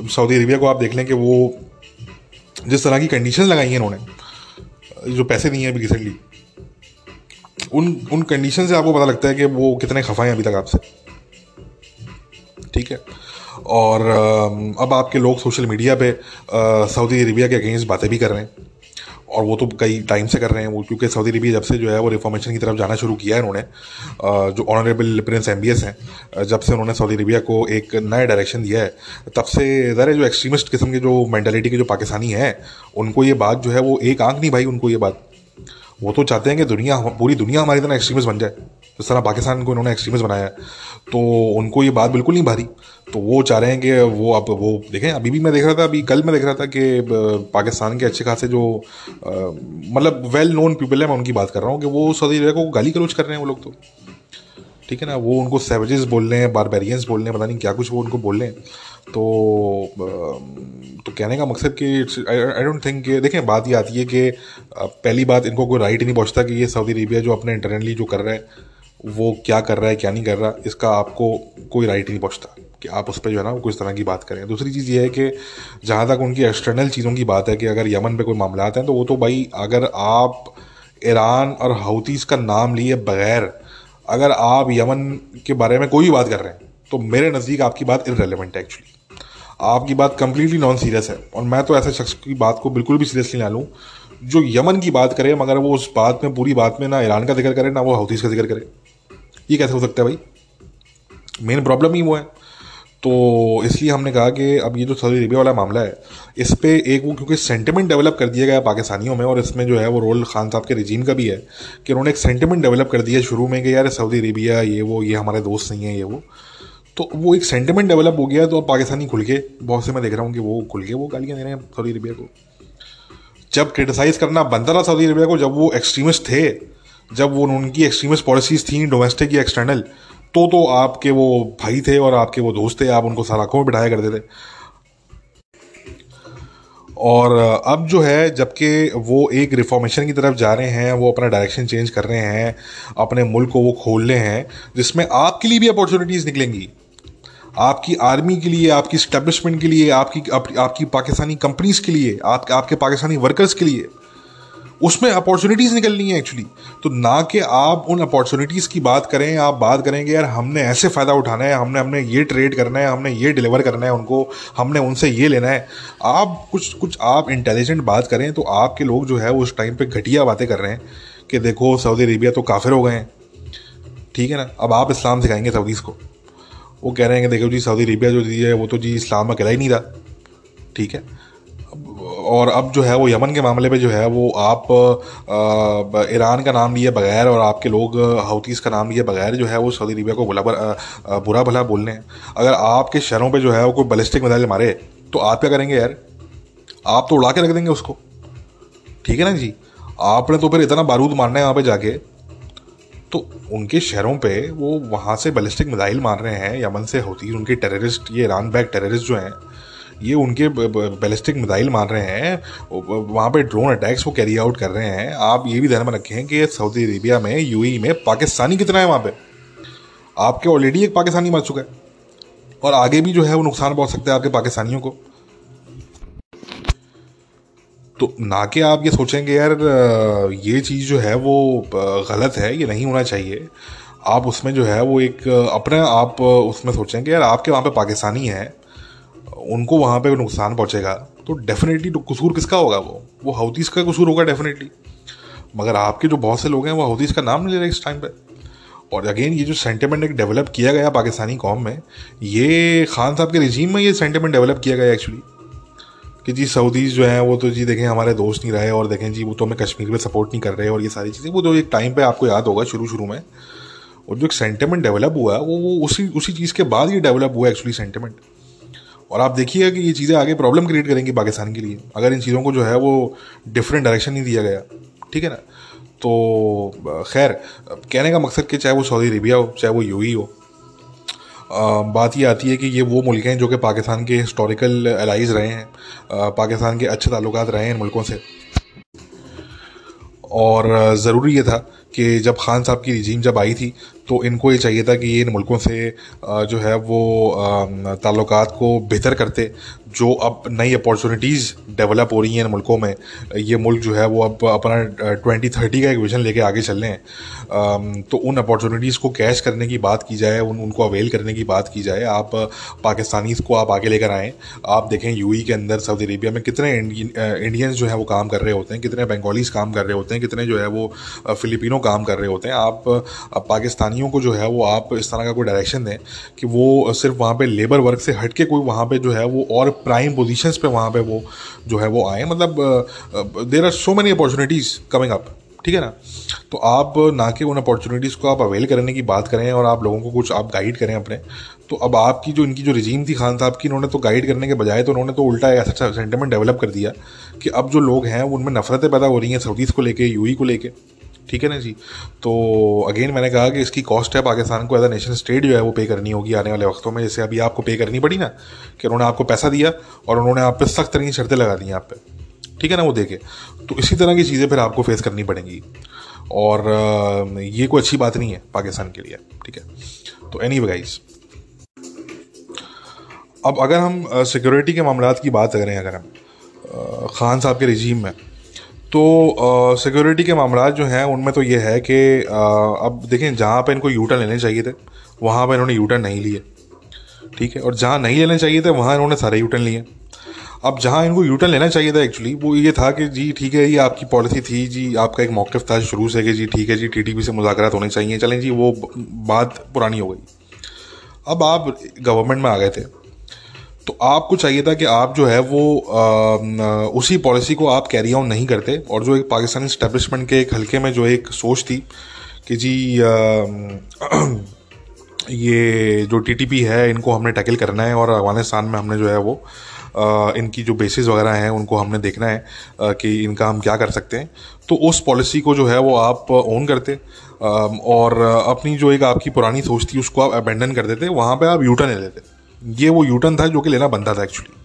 सऊदी अरेबिया को आप देख लें कि वो जिस तरह की कंडीशन लगाई हैं उन्होंने जो पैसे दिए हैं अभी रिसेंटली उन उन कंडीशन से आपको पता लगता है कि वो कितने खफा हैं अभी तक आपसे। ठीक है? और अब आपके लोग सोशल मीडिया पे सऊदी अरेबिया के अगेंस्ट बातें भी कर रहे हैं। और वो तो कई टाइम से कर रहे हैं वो, क्योंकि सऊदी अरबिया जब से जो है वो रिफॉर्मेशन की तरफ़ जाना शुरू किया है उन्होंने जो ऑनरेबल प्रिंस एम हैं जब से उन्होंने सऊदी अरबिया को एक नया डायरेक्शन दिया है, तब से ज़रा जो एक्सट्रीमिस्ट किस्म के जो मैंटेलिटी के जो पाकिस्तानी हैं, उनको ये बात जो है वो एक आँख नहीं भाई उनको ये बात। वो तो चाहते हैं कि दुनिया, पूरी दुनिया हमारी तरह एक्सट्रीमिस्ट बन जाए। जिस तरह पाकिस्तान को इन्होंने एक्सट्रीमिस्ट बनाया है तो उनको ये बात बिल्कुल नहीं भारी। तो वो चाह रहे हैं कि वो अब वो देखें, अभी भी मैं देख रहा था, अभी कल मैं देख रहा था कि पाकिस्तान के अच्छे खासे जो मतलब वेल नोन पीपल है, मैं उनकी बात कर रहा हूँ कि वो सऊदी अरबिया को गाली गलोच कर रहे हैं वो लोग तो। ठीक है ना? वो उनको सेवेजेस बोल रहे हैं बारबेरियंस बोल रहे हैं, पता नहीं क्या कुछ वो उनको बोल रहे हैं। तो तो कहने का मकसद कि आई डोंट थिंक कि, देखें, बात ये आती है कि पहली बात इनको कोई राइट ही नहीं पहुँचता कि ये सऊदी अरेबिया जो अपने इंटरनली जो कर रहा है वो क्या कर रहा है, क्या नहीं कर रहा, इसका आपको कोई राइट नहीं पहुँचता कि आप उस पर जो है ना कुछ तरह की बात करें। दूसरी चीज़ ये है कि जहाँ तक उनकी एक्सटर्नल चीज़ों की बात है कि अगर यमन पे कोई मामला हैं तो वो तो भाई अगर आप ईरान और हाउतीज़ का नाम लिए बगैर, अगर आप यमन के बारे में कोई भी बात कर रहे हैं तो मेरे नज़दीक आपकी बात इरेलीवेंट है एक्चुअली आपकी बात कंप्लीटली नॉन सीरियस है। और मैं तो ऐसे शख्स की बात को बिल्कुल भी सीरियसली ना लूँ, जो यमन की बात करे, मगर वो उस बात में, पूरी बात में ना ईरान का ज़िक्र करे, ना वो हाउतीज़ का ज़िक्र करे। ये कैसे हो सकता है भाई? मेन प्रॉब्लम ही वो है। तो इसलिए हमने कहा कि अब ये जो सऊदी अरेबिया वाला मामला है, इस पर एक वो क्योंकि सेंटिमेंट डेवलप कर दिया गया पाकिस्तानियों में और इसमें जो है वो रोल खान साहब के रिजीम का भी है कि उन्होंने एक सेंटिमेंट डेवलप कर दिया शुरू में कि यार सऊदी अरेबिया ये वो, ये हमारे दोस्त नहीं है, ये वो। तो वो एक सेंटिमेंट डेवलप हो गया तो अब पाकिस्तानी खुल के, बहुत से मैं देख रहा हूँ कि वो खुल के वो गालियाँ दे रहे हैं सऊदी अरेबिया को। जब क्रिटिसाइज करना बनता था सऊदी अरेबिया को, जब वो एक्सट्रीमिस्ट थे जब वो उनकी एक्सट्रीमिस्ट पॉलिसीज़ थी डोमेस्टिक या एक्सटर्नल तो तो आपके वो भाई थे और आपके वो दोस्त थे आप उनको सलाखों में बिठाया करते थे। और अब जो है जबकि वो एक रिफॉर्मेशन की तरफ़ जा रहे हैं वो अपना डायरेक्शन चेंज कर रहे हैं अपने मुल्क को वो खोल रहे हैं जिसमें आपके लिए भी अपॉर्चुनिटीज़ निकलेंगी। आपकी आर्मी के लिए आपकी स्टैब्लिशमेंट के लिए आपकी आप, आपकी पाकिस्तानी कंपनीज़ के लिए आप, आपके पाकिस्तानी वर्कर्स के लिए। उसमें अपॉर्चुनिटीज़ निकलनी है एक्चुअली तो ना कि आप उन अपॉर्चुनिटीज़ की बात करें, आप बात करेंगे, यार, हमने ऐसे फ़ायदा उठाना है, हमने हमने ये ट्रेड करना है, हमने ये डिलीवर करना है उनको, हमने उनसे ये लेना है। आप कुछ कुछ आप इंटेलिजेंट बात करें तो आपके लोग जो है उस टाइम पर घटिया बातें कर रहे हैं कि देखो सऊदी अरेबिया तो काफिर हो गए हैं। ठीक है ना? अब आप इस्लाम सिखाएँगे सऊदीज़ को। वो कह रहे हैं कि देखो जी सऊदी अरेबिया जो है, वो तो जी इस्लाम अकेला ही नहीं था ठीक है? और अब जो है वो यमन के मामले पे जो है वो आप ईरान का नाम लिए बगैर और आपके लोग हाउतीज़ का नाम लिए बगैर जो है वो सऊदी अरबिया को बुला बुरा भला बोल रहे हैं अगर आपके शहरों पे जो है वो कोई बलिस्टिक मिसाइल मारे तो आप क्या करेंगे यार? आप तो उड़ा के रख देंगे उसको। ठीक है ना जी? आपने तो फिर इतना बारूद मारना है वहाँ पे जाके। तो उनके शहरों पे वो वहाँ से बैलिस्टिक मिसाइल मार रहे हैं, यमन से होती उनके टेररिस्ट, ये ईरान बैग टेररिस्ट जो हैं ये उनके बैलिस्टिक मिसाइल मार रहे हैं। वहाँ पे ड्रोन अटैक्स वो कैरी आउट कर रहे हैं। आप ये भी ध्यान में रखें कि सऊदी अरेबिया में यूएई में पाकिस्तानी कितना है वहाँ पे? आपके ऑलरेडी एक पाकिस्तानी मर चुका है। और आगे भी जो है वो नुकसान पहुँच सकता है आपके पाकिस्तानियों को। तो ना कि आप ये सोचेंगे, यार ये चीज़ जो है वो गलत है, ये नहीं होना चाहिए। आप उसमें जो है वो एक, अपने आप उसमें सोचेंगे, यार, आपके वहाँ पे पाकिस्तानी है। उनको वहाँ पे नुकसान पहुँचेगा तो डेफिनेटली तो कसूर किसका होगा वो? वो हाउतीज़ का कसूर होगा डेफिनेटली मगर आपके जो बहुत से लोग हैं, वो हाउतीज़ का नाम नहीं ले रहे इस टाइम पर और अगेन ये जो सेंटिमेंट एक डेवलप किया गया पाकिस्तानी कौम में, ये खान साहब के रिजीम में ये सेंटिमेंट डेवलप किया गया एक्चुअली कि जी सऊदीज़ जो हैं, वो तो जी देखें, हमारे दोस्त नहीं रहे, और देखें जी, वो तो हमें कश्मीर में सपोर्ट नहीं कर रहे, और ये सारी चीज़ें, वो तो एक टाइम पे आपको याद होगा शुरू शुरू में, और जो एक सेंटिमेंट डेवलप हुआ, वो वो उसी उसी चीज़ के बाद ये डेवलप हुआ एक्चुअली सेंटिमेंट और आप देखिएगा कि ये चीज़ें आगे प्रॉब्लम क्रिएट करेंगी पाकिस्तान के लिए। अगर इन चीज़ों को जो है वो डिफरेंट डायरेक्शन नहीं दिया गया, ठीक है ना? तो खैर कहने का मकसद कि चाहे वो सऊदी अरेबिया हो, चाहे वो यू हो बात ये आती है कि ये वो मुल्क हैं जो कि पाकिस्तान के हिस्टोरिकल एलाइज रहे हैं पाकिस्तान के अच्छे ताल्लुक रहे हैं इन मुल्कों से। और ज़रूरी ये था कि जब खान साहब की रिजीम जब आई थी तो इनको ये चाहिए था कि ये इन मुल्कों से जो है वो ताल्लुक को बेहतर करते, जो अब नई अपॉर्चुनिटीज़ डेवलप हो रही हैं इन मुल्कों में। ये मुल्क जो है वो अब अपना ट्वेंटी थर्टी का एक विजन लेके आगे चल रहे हैं। तो उन अपॉर्चुनिटीज़ को कैश करने की बात की जाए, उन, उनको अवेल करने की बात की जाए, आप पाकिस्तानीज़ को आप आगे लेकर आएँ। आप देखें यू के अंदर सऊदी अरेबिया में कितने इंडियंस जो है वो काम कर रहे होते हैं, कितने बंगालीज काम कर रहे होते हैं, कितने जो है वो फ़िलिपिनो काम कर रहे होते हैं। आप पाकिस्तानियों को जो है वो आप इस तरह का कोई डायरेक्शन दें कि वो सिर्फ़ वहाँ पे लेबर वर्क से हट के कोई वहाँ पे जो है वो और प्राइम पोजीशंस पे वहाँ पे वो जो है वो आए। मतलब there are so many opportunities coming up ठीक है ना? तो आप ना कि उन अपॉर्चुनिटीज़ को आप अवेल करने की बात करें और आप लोगों को कुछ आप गाइड करें अपने। तो अब आपकी जो, इनकी जो रिजीम थी, खान साहब की, इन्होंने तो गाइड करने के बजाय तो उन्होंने तो उल्टा ऐसा सेंटिमेंट डेवलप कर दिया कि अब जो लोग हैं, उनमें नफरतें पैदा हो रही हैं सऊदीज़ को लेके यूई को लेके। ठीक है ना जी? तो अगेन मैंने कहा कि इसकी कॉस्ट है, पाकिस्तान को एज अ नेशन स्टेट जो है वो पे करनी होगी आने वाले वक्तों में। जैसे अभी आपको पे करनी पड़ी ना, कि उन्होंने आपको पैसा दिया और उन्होंने आप पे सख्त तरह की शर्तें लगा दी आप पे। ठीक है ना वो देखे? तो इसी तरह की चीज़ें फिर आपको फेस करनी पड़ेंगी। और ये कोई अच्छी बात नहीं है पाकिस्तान के लिए, ठीक है? तो एनी गाइस अब अगर हम सिक्योरिटी के मामला की बात करें, अगर हम खान साहब के रिजीम में तो सिक्योरिटी के मामला जो हैं, उनमें तो ये है कि अब देखें, जहाँ पे इनको यूटर्न लेने चाहिए थे, वहाँ पे इन्होंने यूटर्न नहीं लिए। ठीक है? और जहाँ नहीं लेने चाहिए थे, वहाँ इन्होंने सारे यूटर्न लिए। अब जहाँ इनको यूटर्न लेना चाहिए था एक्चुअली वो ये था कि, जी, ठीक है, ये आपकी पॉलिसी थी, जी, आपका एक मौक़ था शुरू से कि, जी, ठीक है, जी टी से मुजाकर होने चाहिए। चलें जी, वो बात पुरानी हो गई। अब आप गवर्नमेंट में आ गए थे तो आपको चाहिए था कि आप जो है वो आ, उसी पॉलिसी को आप कैरी आउट नहीं करते। और जो एक पाकिस्तानी स्टैब्लिशमेंट के एक हल्के में जो एक सोच थी कि जी आ, ये जो टीटीपी है इनको हमने टैकल करना है और अफ़गानिस्तान में हमने जो है वो आ, इनकी जो बेसिस वगैरह हैं उनको हमने देखना है आ, कि इनका हम क्या कर सकते हैं। तो उस पॉलिसी को जो है वो आप ओन करते और अपनी जो एक आपकी पुरानी सोच थी उसको आप अबेंडन कर देते। वहाँ पे आप यूटर्न ले लेते। ये वो यूटर्न था जो कि लेना बनता था एक्चुअली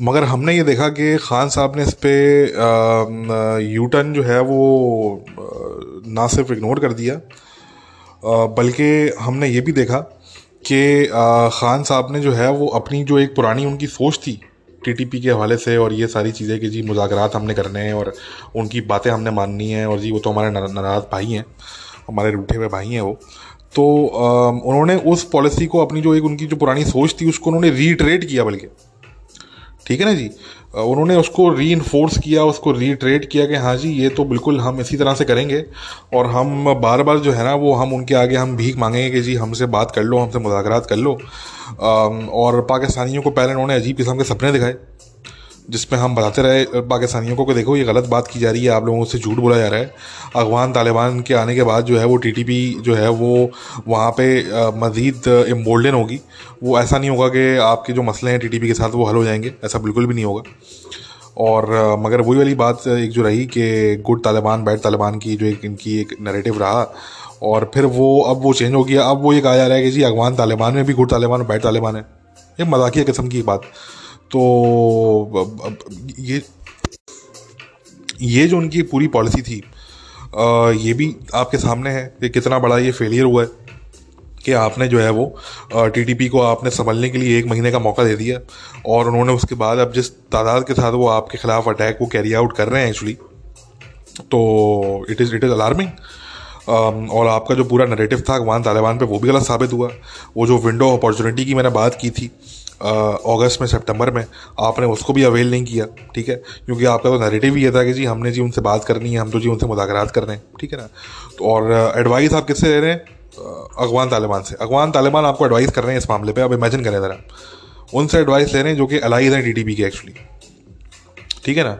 मगर हमने ये देखा कि ख़ान साहब ने इस पर यूटर्न जो है वो ना सिर्फ़ इग्नोर कर दिया बल्कि हमने ये भी देखा कि ख़ान साहब ने जो है वो अपनी जो एक पुरानी उनकी सोच थी टीटीपी के हवाले से और ये सारी चीज़ें कि जी मुजाकरात हमने करने हैं और उनकी बातें हमने माननी हैं और जी वो तो हमारे नाराज़ भाई हैं, हमारे रूठे हुए भाई हैं वो। तो उन्होंने उस पॉलिसी को अपनी जो एक उनकी जो पुरानी सोच थी, उसको उन्होंने रीट्रेट किया बल्कि। ठीक है ना जी? उन्होंने उसको री किया, उसको रीट्रेट किया कि हाँ जी, ये तो बिल्कुल हम इसी तरह से करेंगे और हम बार बार जो है ना, वो हम उनके आगे हम भीख मांगेंगे कि जी हमसे बात कर लो, हमसे मुजाकरात कर लो। और पाकिस्तानियों को पहले उन्होंने अजीब किस्म के सपने दिखाए। जिसमें हम बताते रहे, पाकिस्तानियों को कि देखो, ये गलत बात की जा रही है, आप लोगों से झूठ बोला जा रहा है। अफगान तालिबान के आने के बाद जो है, वो टीटीपी जो है, वो वहाँ पे मज़ीद इम्बोल्डन होगी। वो ऐसा नहीं होगा कि आपके जो मसले हैं टीटीपी के साथ वो हल हो जाएँगे, ऐसा बिल्कुल भी नहीं होगा। और मगर वही वाली बात एक जो रही कि गुड तालिबान बैड तालिबान की जो एक, इनकी एक नरेटिव रहा। और फिर वो, अब वो चेंज हो गया। अब वो ये कहा जा रहा है कि जी, अफगान तालिबान में भी गुड तालिबान और बैड तालिबान है। ये मजाकिया किस्म की बात। तो ये ये जो उनकी पूरी पॉलिसी थी ये भी आपके सामने है कि कितना बड़ा ये फेलियर हुआ है कि आपने जो है वो टीटीपी को आपने संभलने के लिए एक महीने का मौका दे दिया और उन्होंने उसके बाद अब जिस तादाद के साथ वो आपके खिलाफ अटैक को कैरी आउट कर रहे हैं एक्चुअली तो it is it is alarming और आपका जो पूरा नरेटिव था अफगान तालिबान पे वो भी गलत साबित हुआ। वो जो विंडो अपॉर्चुनिटी की मैंने बात की थी अगस्त में, सितंबर में, आपने उसको भी अवेल नहीं किया, ठीक है? क्योंकि आपका तो नैरेटिव ही ये था कि जी, हमने जी उनसे बात करनी है, हम तो जी उनसे मुदाकरात कर रहे हैं, ठीक है ना? तो और एडवाइस आप किससे ले रहे हैं? अगवान तालिबान से। अगवान तालिबान आपको एडवाइस कर रहे हैं इस मामले पर आप इमेजिन करें ज़रा। उनसे एडवाइस ले रहे हैं जो कि अलाइज हैं टी के एक्चुअली ठीक है ना?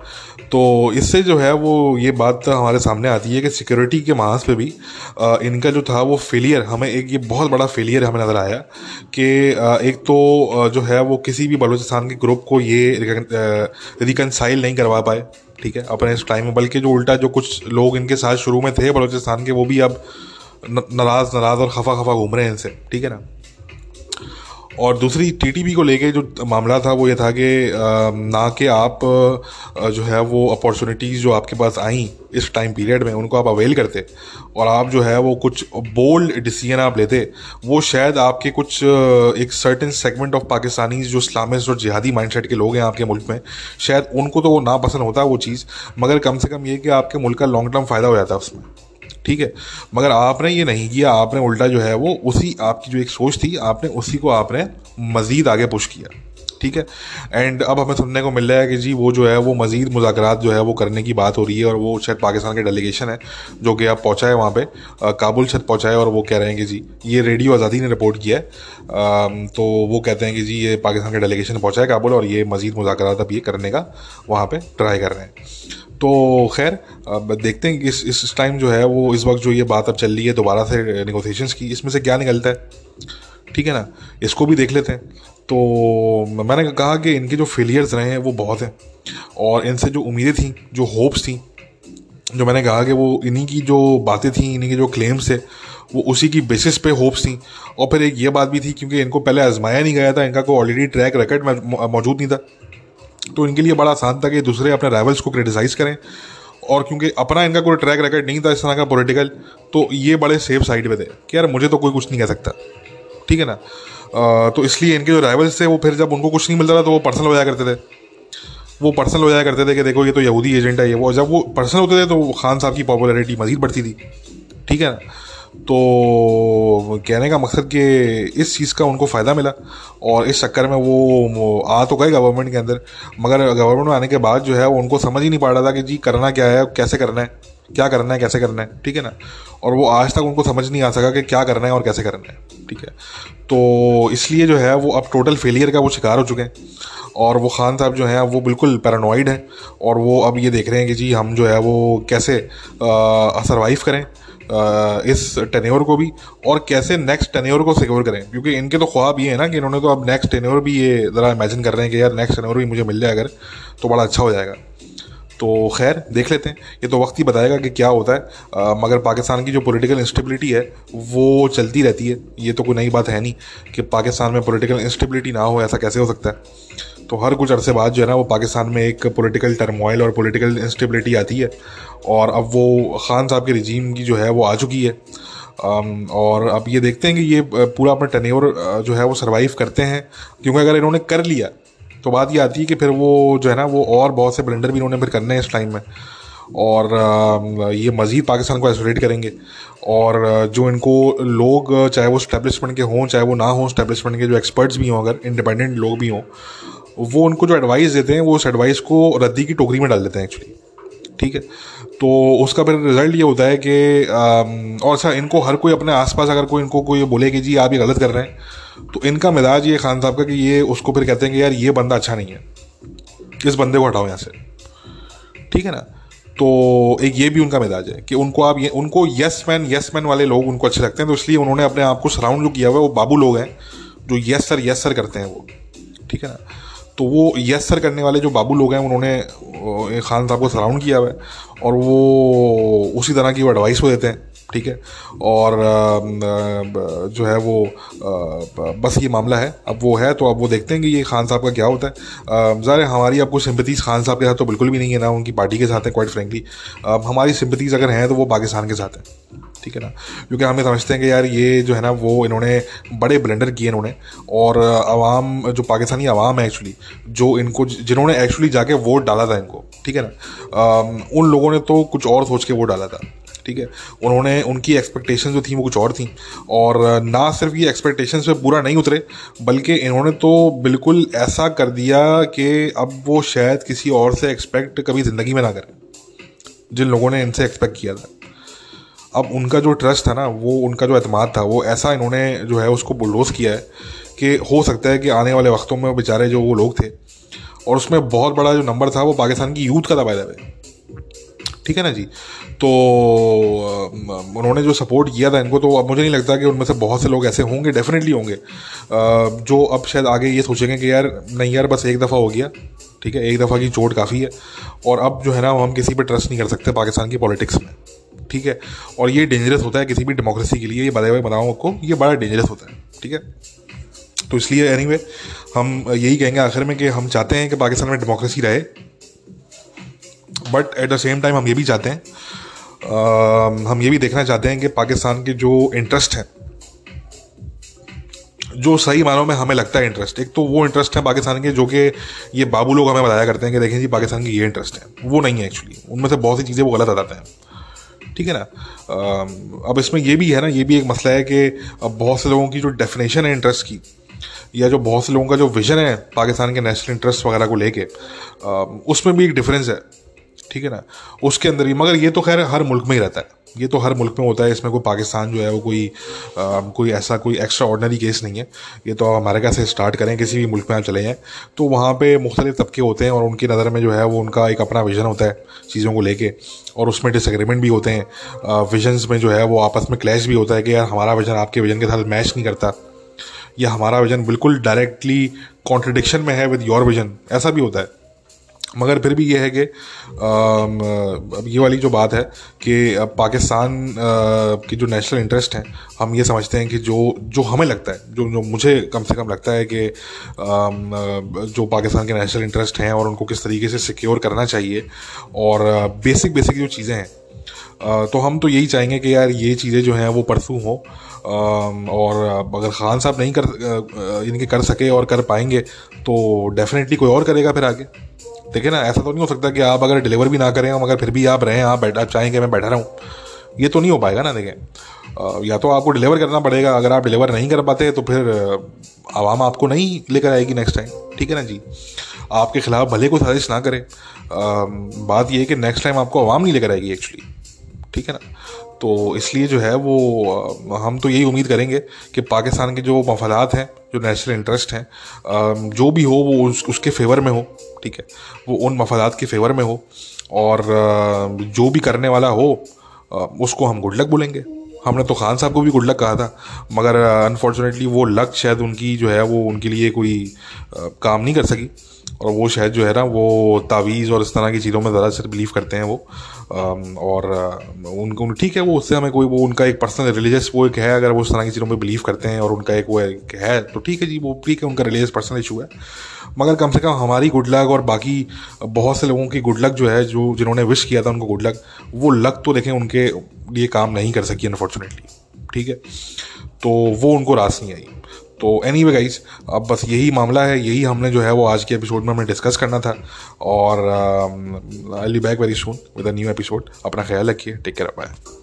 तो इससे जो है वो ये बात हमारे सामने आती है कि सिक्योरिटी के मास पे भी आ, इनका जो था वो फेलियर हमें एक ये बहुत बड़ा फेलियर हमें नज़र आया कि एक तो जो है वो किसी भी बलूचिस्तान के ग्रुप को ये रिकनसाइल नहीं करवा पाए ठीक है? अपने इस टाइम में बल्कि जो उल्टा जो कुछ लोग इनके साथ शुरू में थे बलूचिस्तान के वो भी अब नाराज़ नाराज़ और खफा खफा घूम रहे हैं इनसे ठीक है ना? और दूसरी टीटीपी को लेके जो मामला था, वो ये था कि ना कि आप जो है वो अपॉर्चुनिटीज़ जो आपके पास आई इस टाइम पीरियड में, उनको आप अवेल करते और आप जो है वो कुछ बोल्ड डिसीज़न आप लेते, वो शायद आपके कुछ, एक सर्टन सेगमेंट ऑफ़ पाकिस्तानी जो इस्लामिस्ट और जिहादी माइंडसेट के लोग हैं आपके मुल्क में, शायद उनको तो वो ना पसंद होता वो चीज़, मगर कम से कम ये कि आपके मुल्क का लॉन्ग टर्म फ़ायदा हो जाता है उसमें। ठीक है? मगर आपने ये नहीं किया, आपने उल्टा जो है वो उसी आपकी जो एक सोच थी, आपने उसी को आपने मज़ीद आगे पुश किया। ठीक है? एंड अब हमें सुनने को मिल रहा है कि जी वो जो है, वो मज़ीद मुजाकर जो है, वो करने की बात हो रही है और वो शायद पाकिस्तान के डेलीगेशन है, जो कि अब पहुँचा है वहाँ पर काबुल शायद पहुँचा है और वो कह रहे हैं कि जी, ये रेडियो आज़ादी ने रिपोर्ट किया है। तो वो कहते हैं कि जी, ये पाकिस्तान का डेलीगेशन पहुँचा है काबुल और ये मज़ीद मुजाकर अब ये करने का वहाँ पर ट्राई कर रहे हैं। तो खैर, अब देखते हैं कि इस इस टाइम जो है, वो इस वक्त जो ये बात अब चल रही है, दोबारा से निगोसिएशंस की, इसमें से क्या निकलता है? ठीक है ना? इसको भी देख लेते हैं। तो मैंने कहा कि इनके जो फेलियर्स रहे हैं, वो बहुत हैं। और इनसे जो उम्मीदें थी, जो होप्स थी, जो मैंने कहा कि वो इन्हीं की जो बातें थी, इन्हीं के जो क्लेम्स थे वो उसी की बेसिस पे होप्स थी। और फिर एक ये बात भी थी, क्योंकि इनको पहले आजमाया नहीं गया था, इनका कोई ऑलरेडी ट्रैक रिकॉर्ड मौजूद नहीं था। तो इनके लिए बड़ा आसान था कि दूसरे अपने राइवल्स को क्रिटिसाइज़ करें। और क्योंकि अपना इनका कोई ट्रैक रिकॉर्ड नहीं था इस तरह का पॉलिटिकल तो ये बड़े सेफ़ साइड पे थे कि यार मुझे तो कोई कुछ नहीं कह सकता। ठीक है ना? तो इसलिए इनके जो राइवल्स थे, वो फिर जब उनको कुछ नहीं मिलता था तो वो पर्सनल हो जाया करते थे। वो पर्सनल हो जाया करते थे कि देखो, ये तो यहूदी एजेंट है, ये वो, जब वो पर्सनल होते थे तो खान साहब की पॉपुलैरिटी मजीद बढ़ती थी। ठीक है ना? तो कहने का मकसद कि इस चीज़ का उनको फ़ायदा मिला, और इस चक्कर में वो आ तो गए गवर्नमेंट के अंदर, मगर गवर्नमेंट में आने के बाद जो है, वो उनको समझ ही नहीं पा रहा था कि जी, करना क्या है, कैसे करना है, क्या करना है, कैसे करना है, ठीक है ना? और वो आज तक उनको समझ नहीं आ सका कि क्या करना है और कैसे करना है, ठीक है? तो इसलिए जो है वो अब टोटल फेलियर का वो शिकार हो चुके हैं। और वो खान साहब जो हैं वो बिल्कुल पैरानॉइड हैं। और वो अब ये देख रहे हैं कि जी हम जो है वो कैसे सर्वाइव करें इस टेन्योर को भी और कैसे नेक्स्ट टेन्योर को सिक्योर करें। क्योंकि इनके तो ख्वाब ये है ना कि इन्होंने तो अब नेक्स्ट टेन्योर भी ये ज़रा इमेजिन कर रहे हैं कि यार नेक्स्ट टेन्योर भी मुझे मिल जाए अगर तो बड़ा अच्छा हो जाएगा। तो खैर देख लेते हैं। ये तो वक्त ही बताएगा कि क्या होता है। आ, मगर पाकिस्तान की जो पॉलिटिकल इंस्टेबिलिटी है वो चलती रहती है। ये तो कोई नई बात है नहीं कि पाकिस्तान में पॉलिटिकल इंस्टेबिलिटी ना हो ऐसा कैसे हो सकता है। तो हर कुछ अरसे बाद जो है ना वो पाकिस्तान में एक पॉलिटिकल टर्मोइल और पॉलिटिकल इंस्टेबिलिटी आती है। और अब वो ख़ान साहब के रिजीम की जो है वो आ चुकी है। और अब ये देखते हैं कि ये पूरा अपना टनेवर जो है वो सर्वाइव करते हैं। क्योंकि अगर इन्होंने कर लिया तो बात ये आती है कि फिर वो जो है ना, वो और बहुत से ब्लेंडर भी इन्होंने फिर करने हैं इस टाइम में। और ये मज़ीद पाकिस्तान को आइसोलेट करेंगे। और, जो इनको लोग, चाहे वो स्टैब्लिशमेंट के हों, चाहे वो ना हों स्टैब्लिशमेंट के जो एक्सपर्ट्स भी हों, अगर इंडिपेंडेंट लोग भी हों, वो उनको जो एडवाइस देते हैं, वो उस एडवाइस को रद्दी की टोकरी में डाल देते हैं एक्चुअली ठीक है? तो उसका फिर रिज़ल्ट ये होता है कि और अच्छा इनको हर कोई अपने आसपास अगर कोई, इनको कोई बोले कि जी, आप ये गलत कर रहे हैं तो इनका मिजाज ये खान साहब का कि ये उसको फिर कहते हैं कि यार, ये बंदा अच्छा नहीं है। इस बंदे को हटाओ यहाँ से। ठीक है ना? तो एक ये भी उनका मिजाज है कि उनको आप ये, उनको यस मैन यस मैन वाले लोग उनको अच्छे लगते हैं तो इसलिए उन्होंने अपने आप को सराउंड जो किया हुआ है, वो बाबू लोग हैं, जो यस सर यस सर करते हैं वो। ठीक है ना? तो वो यस सर करने वाले जो बाबू लोग हैं, उन्होंने खान साहब को सराउंड किया हुआ है और वो उसी तरह की वो एडवाइस वो देते हैं। ठीक है? और जो है वो बस ये मामला है। अब वो है तो अब वो देखते हैं कि ये खान साहब का क्या होता है। ज़ाहिर हमारी आपको सिंपतीज़ खान साहब के साथ तो बिल्कुल भी नहीं है ना, उनकी पार्टी के साथ है क्वाइट फ्रेंकली हमारी सिंपतीज़ अगर हैं तो वो पाकिस्तान के साथ हैं। ठीक है ना? क्योंकि हमें समझते हैं कि यार ये जो है ना, वो इन्होंने बड़े ब्लेंडर किए इन्होंने। और आवाम, जो पाकिस्तानी आवाम है एक्चुअली जो इनको, जिन्होंने एक्चुअली जाके वोट डाला था इनको। ठीक है ना? उन लोगों ने तो कुछ और सोच के वोट डाला था। ठीक है? उन्होंने, उनकी एक्सपेक्टेशन जो थी, वो कुछ और थी। और ना सिर्फ़ ये एक्सपेक्टेशन पे पूरा नहीं उतरे, बल्कि इन्होंने तो बिल्कुल ऐसा कर दिया कि अब वो शायद किसी और से एक्सपेक्ट कभी ज़िंदगी में ना करें, जिन लोगों ने इनसे एक्सपेक्ट किया था। अब उनका जो ट्रस्ट था ना, वो, उनका जो अतमाद था, वो ऐसा इन्होंने जो है उसको बुलडोज किया है कि हो सकता है कि आने वाले वक्तों में बेचारे जो वो लोग थे, और उसमें बहुत बड़ा जो नंबर था वो पाकिस्तान की यूथ का था पैदा ठीक है ना जी? तो उन्होंने जो सपोर्ट किया था इनको तो अब मुझे नहीं लगता कि उनमें से बहुत से लोग ऐसे होंगे डेफिनेटली होंगे। जो अब शायद आगे ये सोचेंगे कि यार नहीं यार बस एक दफ़ा हो गया ठीक है? एक दफ़ा की चोट काफ़ी है और अब जो है ना हम किसी पर ट्रस्ट नहीं कर सकते पाकिस्तान की पॉलिटिक्स में ठीक है? और ये डेंजरस होता है किसी भी डेमोक्रेसी के लिए ये बताए हुए बताऊँ आपको ये बड़ा डेंजरस होता है ठीक है? तो इसलिए एनी anyway, हम यही कहेंगे आखिर में कि हम चाहते हैं कि पाकिस्तान में डेमोक्रेसी रहे but at the same time हम ये भी चाहते हैं आ, हम ये भी देखना चाहते हैं कि पाकिस्तान के जो इंटरेस्ट हैं जो सही मानों में हमें लगता है इंटरेस्ट एक तो वो इंटरेस्ट है पाकिस्तान के जो कि ये बाबू लोग हमें बताया करते हैं कि देखें जी पाकिस्तान की ये इंटरेस्ट है। वो नहीं है एक्चुअली उनमें से बहुत सी चीज़ें वो गलत आ जाते हैं। ठीक है ना? अब इसमें ये भी है ना ये भी एक मसला है कि अब बहुत से लोगों की जो डेफिनेशन है इंटरेस्ट की या जो बहुत से लोगों का जो विजन है पाकिस्तान के नेशनल इंटरेस्ट वगैरह को लेके उसमें भी एक डिफरेंस है। ठीक है ना? उसके अंदर ही मगर ये तो खैर हर मुल्क में ही रहता है। ये तो हर मुल्क में होता है इसमें कोई पाकिस्तान जो है वो कोई आ, कोई ऐसा कोई एक्स्ट्रा ऑर्डनरी केस नहीं है। ये तो आप अमेरिका से स्टार्ट करें किसी भी मुल्क में आप चले जाएँ तो वहाँ पे मुख्तलिफ़ तबके होते हैं और उनकी नज़र में जो है वो उनका एक अपना विजन होता है चीज़ों को लेके। और उसमें डिसग्रीमेंट भी होते हैं। विजन्स में जो है वो आपस में क्लैश भी होता है कि यार हमारा विजन आपके विजन के साथ मैच नहीं करता। या हमारा विजन बिल्कुल डायरेक्टली कॉन्ट्रडिक्शन में है विद योर विजन ऐसा भी होता है। मगर फिर भी ये है कि अब ये वाली जो बात है कि पाकिस्तान की जो नेशनल इंटरेस्ट है, हम ये समझते हैं कि जो जो हमें लगता है, जो जो मुझे कम से कम लगता है कि जो पाकिस्तान के नेशनल इंटरेस्ट हैं और उनको किस तरीके से सिक्योर करना चाहिए और बेसिक बेसिक जो चीज़ें हैं तो हम तो यही चाहेंगे कि यार ये चीज़ें जो हैं वो परसों हों और अगर खान साहब नहीं कर इनके कर सके और कर पाएँगे तो डेफिनेटली कोई और करेगा फिर आगे। देखिए ना ऐसा तो नहीं हो सकता कि आप अगर डिलीवर भी ना करें मगर फिर भी आप रहें आप बैठा चाहेंगे मैं बैठा रहूँ। ये तो नहीं हो पाएगा ना देखें या तो आपको डिलीवर करना पड़ेगा अगर आप डिलीवर नहीं कर पाते तो फिर आवाम आपको नहीं लेकर आएगी नेक्स्ट टाइम ठीक है ना जी? आपके खिलाफ भले को साजिश ना करे। बात यह है कि नेक्स्ट टाइम आपको आवाम नहीं लेकर आएगी एक्चुअली ठीक है ना? तो इसलिए जो है वो हम तो यही उम्मीद करेंगे कि पाकिस्तान के जो मफादात हैं जो नेशनल इंटरेस्ट हैं जो भी हो वो उस, उसके फेवर में हो। ठीक है? वो उन मफादात के फेवर में हो और जो भी करने वाला हो उसको हम गुड लक बोलेंगे। हमने तो खान साहब को भी गुड लक कहा था, मगर अनफॉर्चुनेटली वो लक शायद उनकी जो है वो उनके लिए कोई काम नहीं कर सकी। और वो शायद जो है ना, वो तावीज़ और इस तरह की चीज़ों में ज़्यादा से बिलीव करते हैं वो। और उनको ठीक है, वो उससे हमें कोई, वो उनका एक पर्सनल रिलीजियस वो एक है, अगर वो उस तरह की चीज़ों में बिलीव करते हैं और उनका एक वो एक है तो ठीक है जी, वो ठीक है, उनका रिलीजियस पर्सनल इशू है। मगर कम से कम हमारी गुड लक और बाकी बहुत से लोगों की गुड लक जो है, जो जिन्होंने विश किया था उनको गुड लक वो लक तो देखें उनके लिए काम नहीं कर सकी अनफॉर्चुनेटली ठीक है? तो वो उनको रास नहीं आई। तो एनी वे गाइज़ अब बस यही मामला है, यही हमने जो है वो आज के एपिसोड में हमें डिस्कस करना था। और I be back very soon with a new episode अपना ख्याल रखिए। Take care bye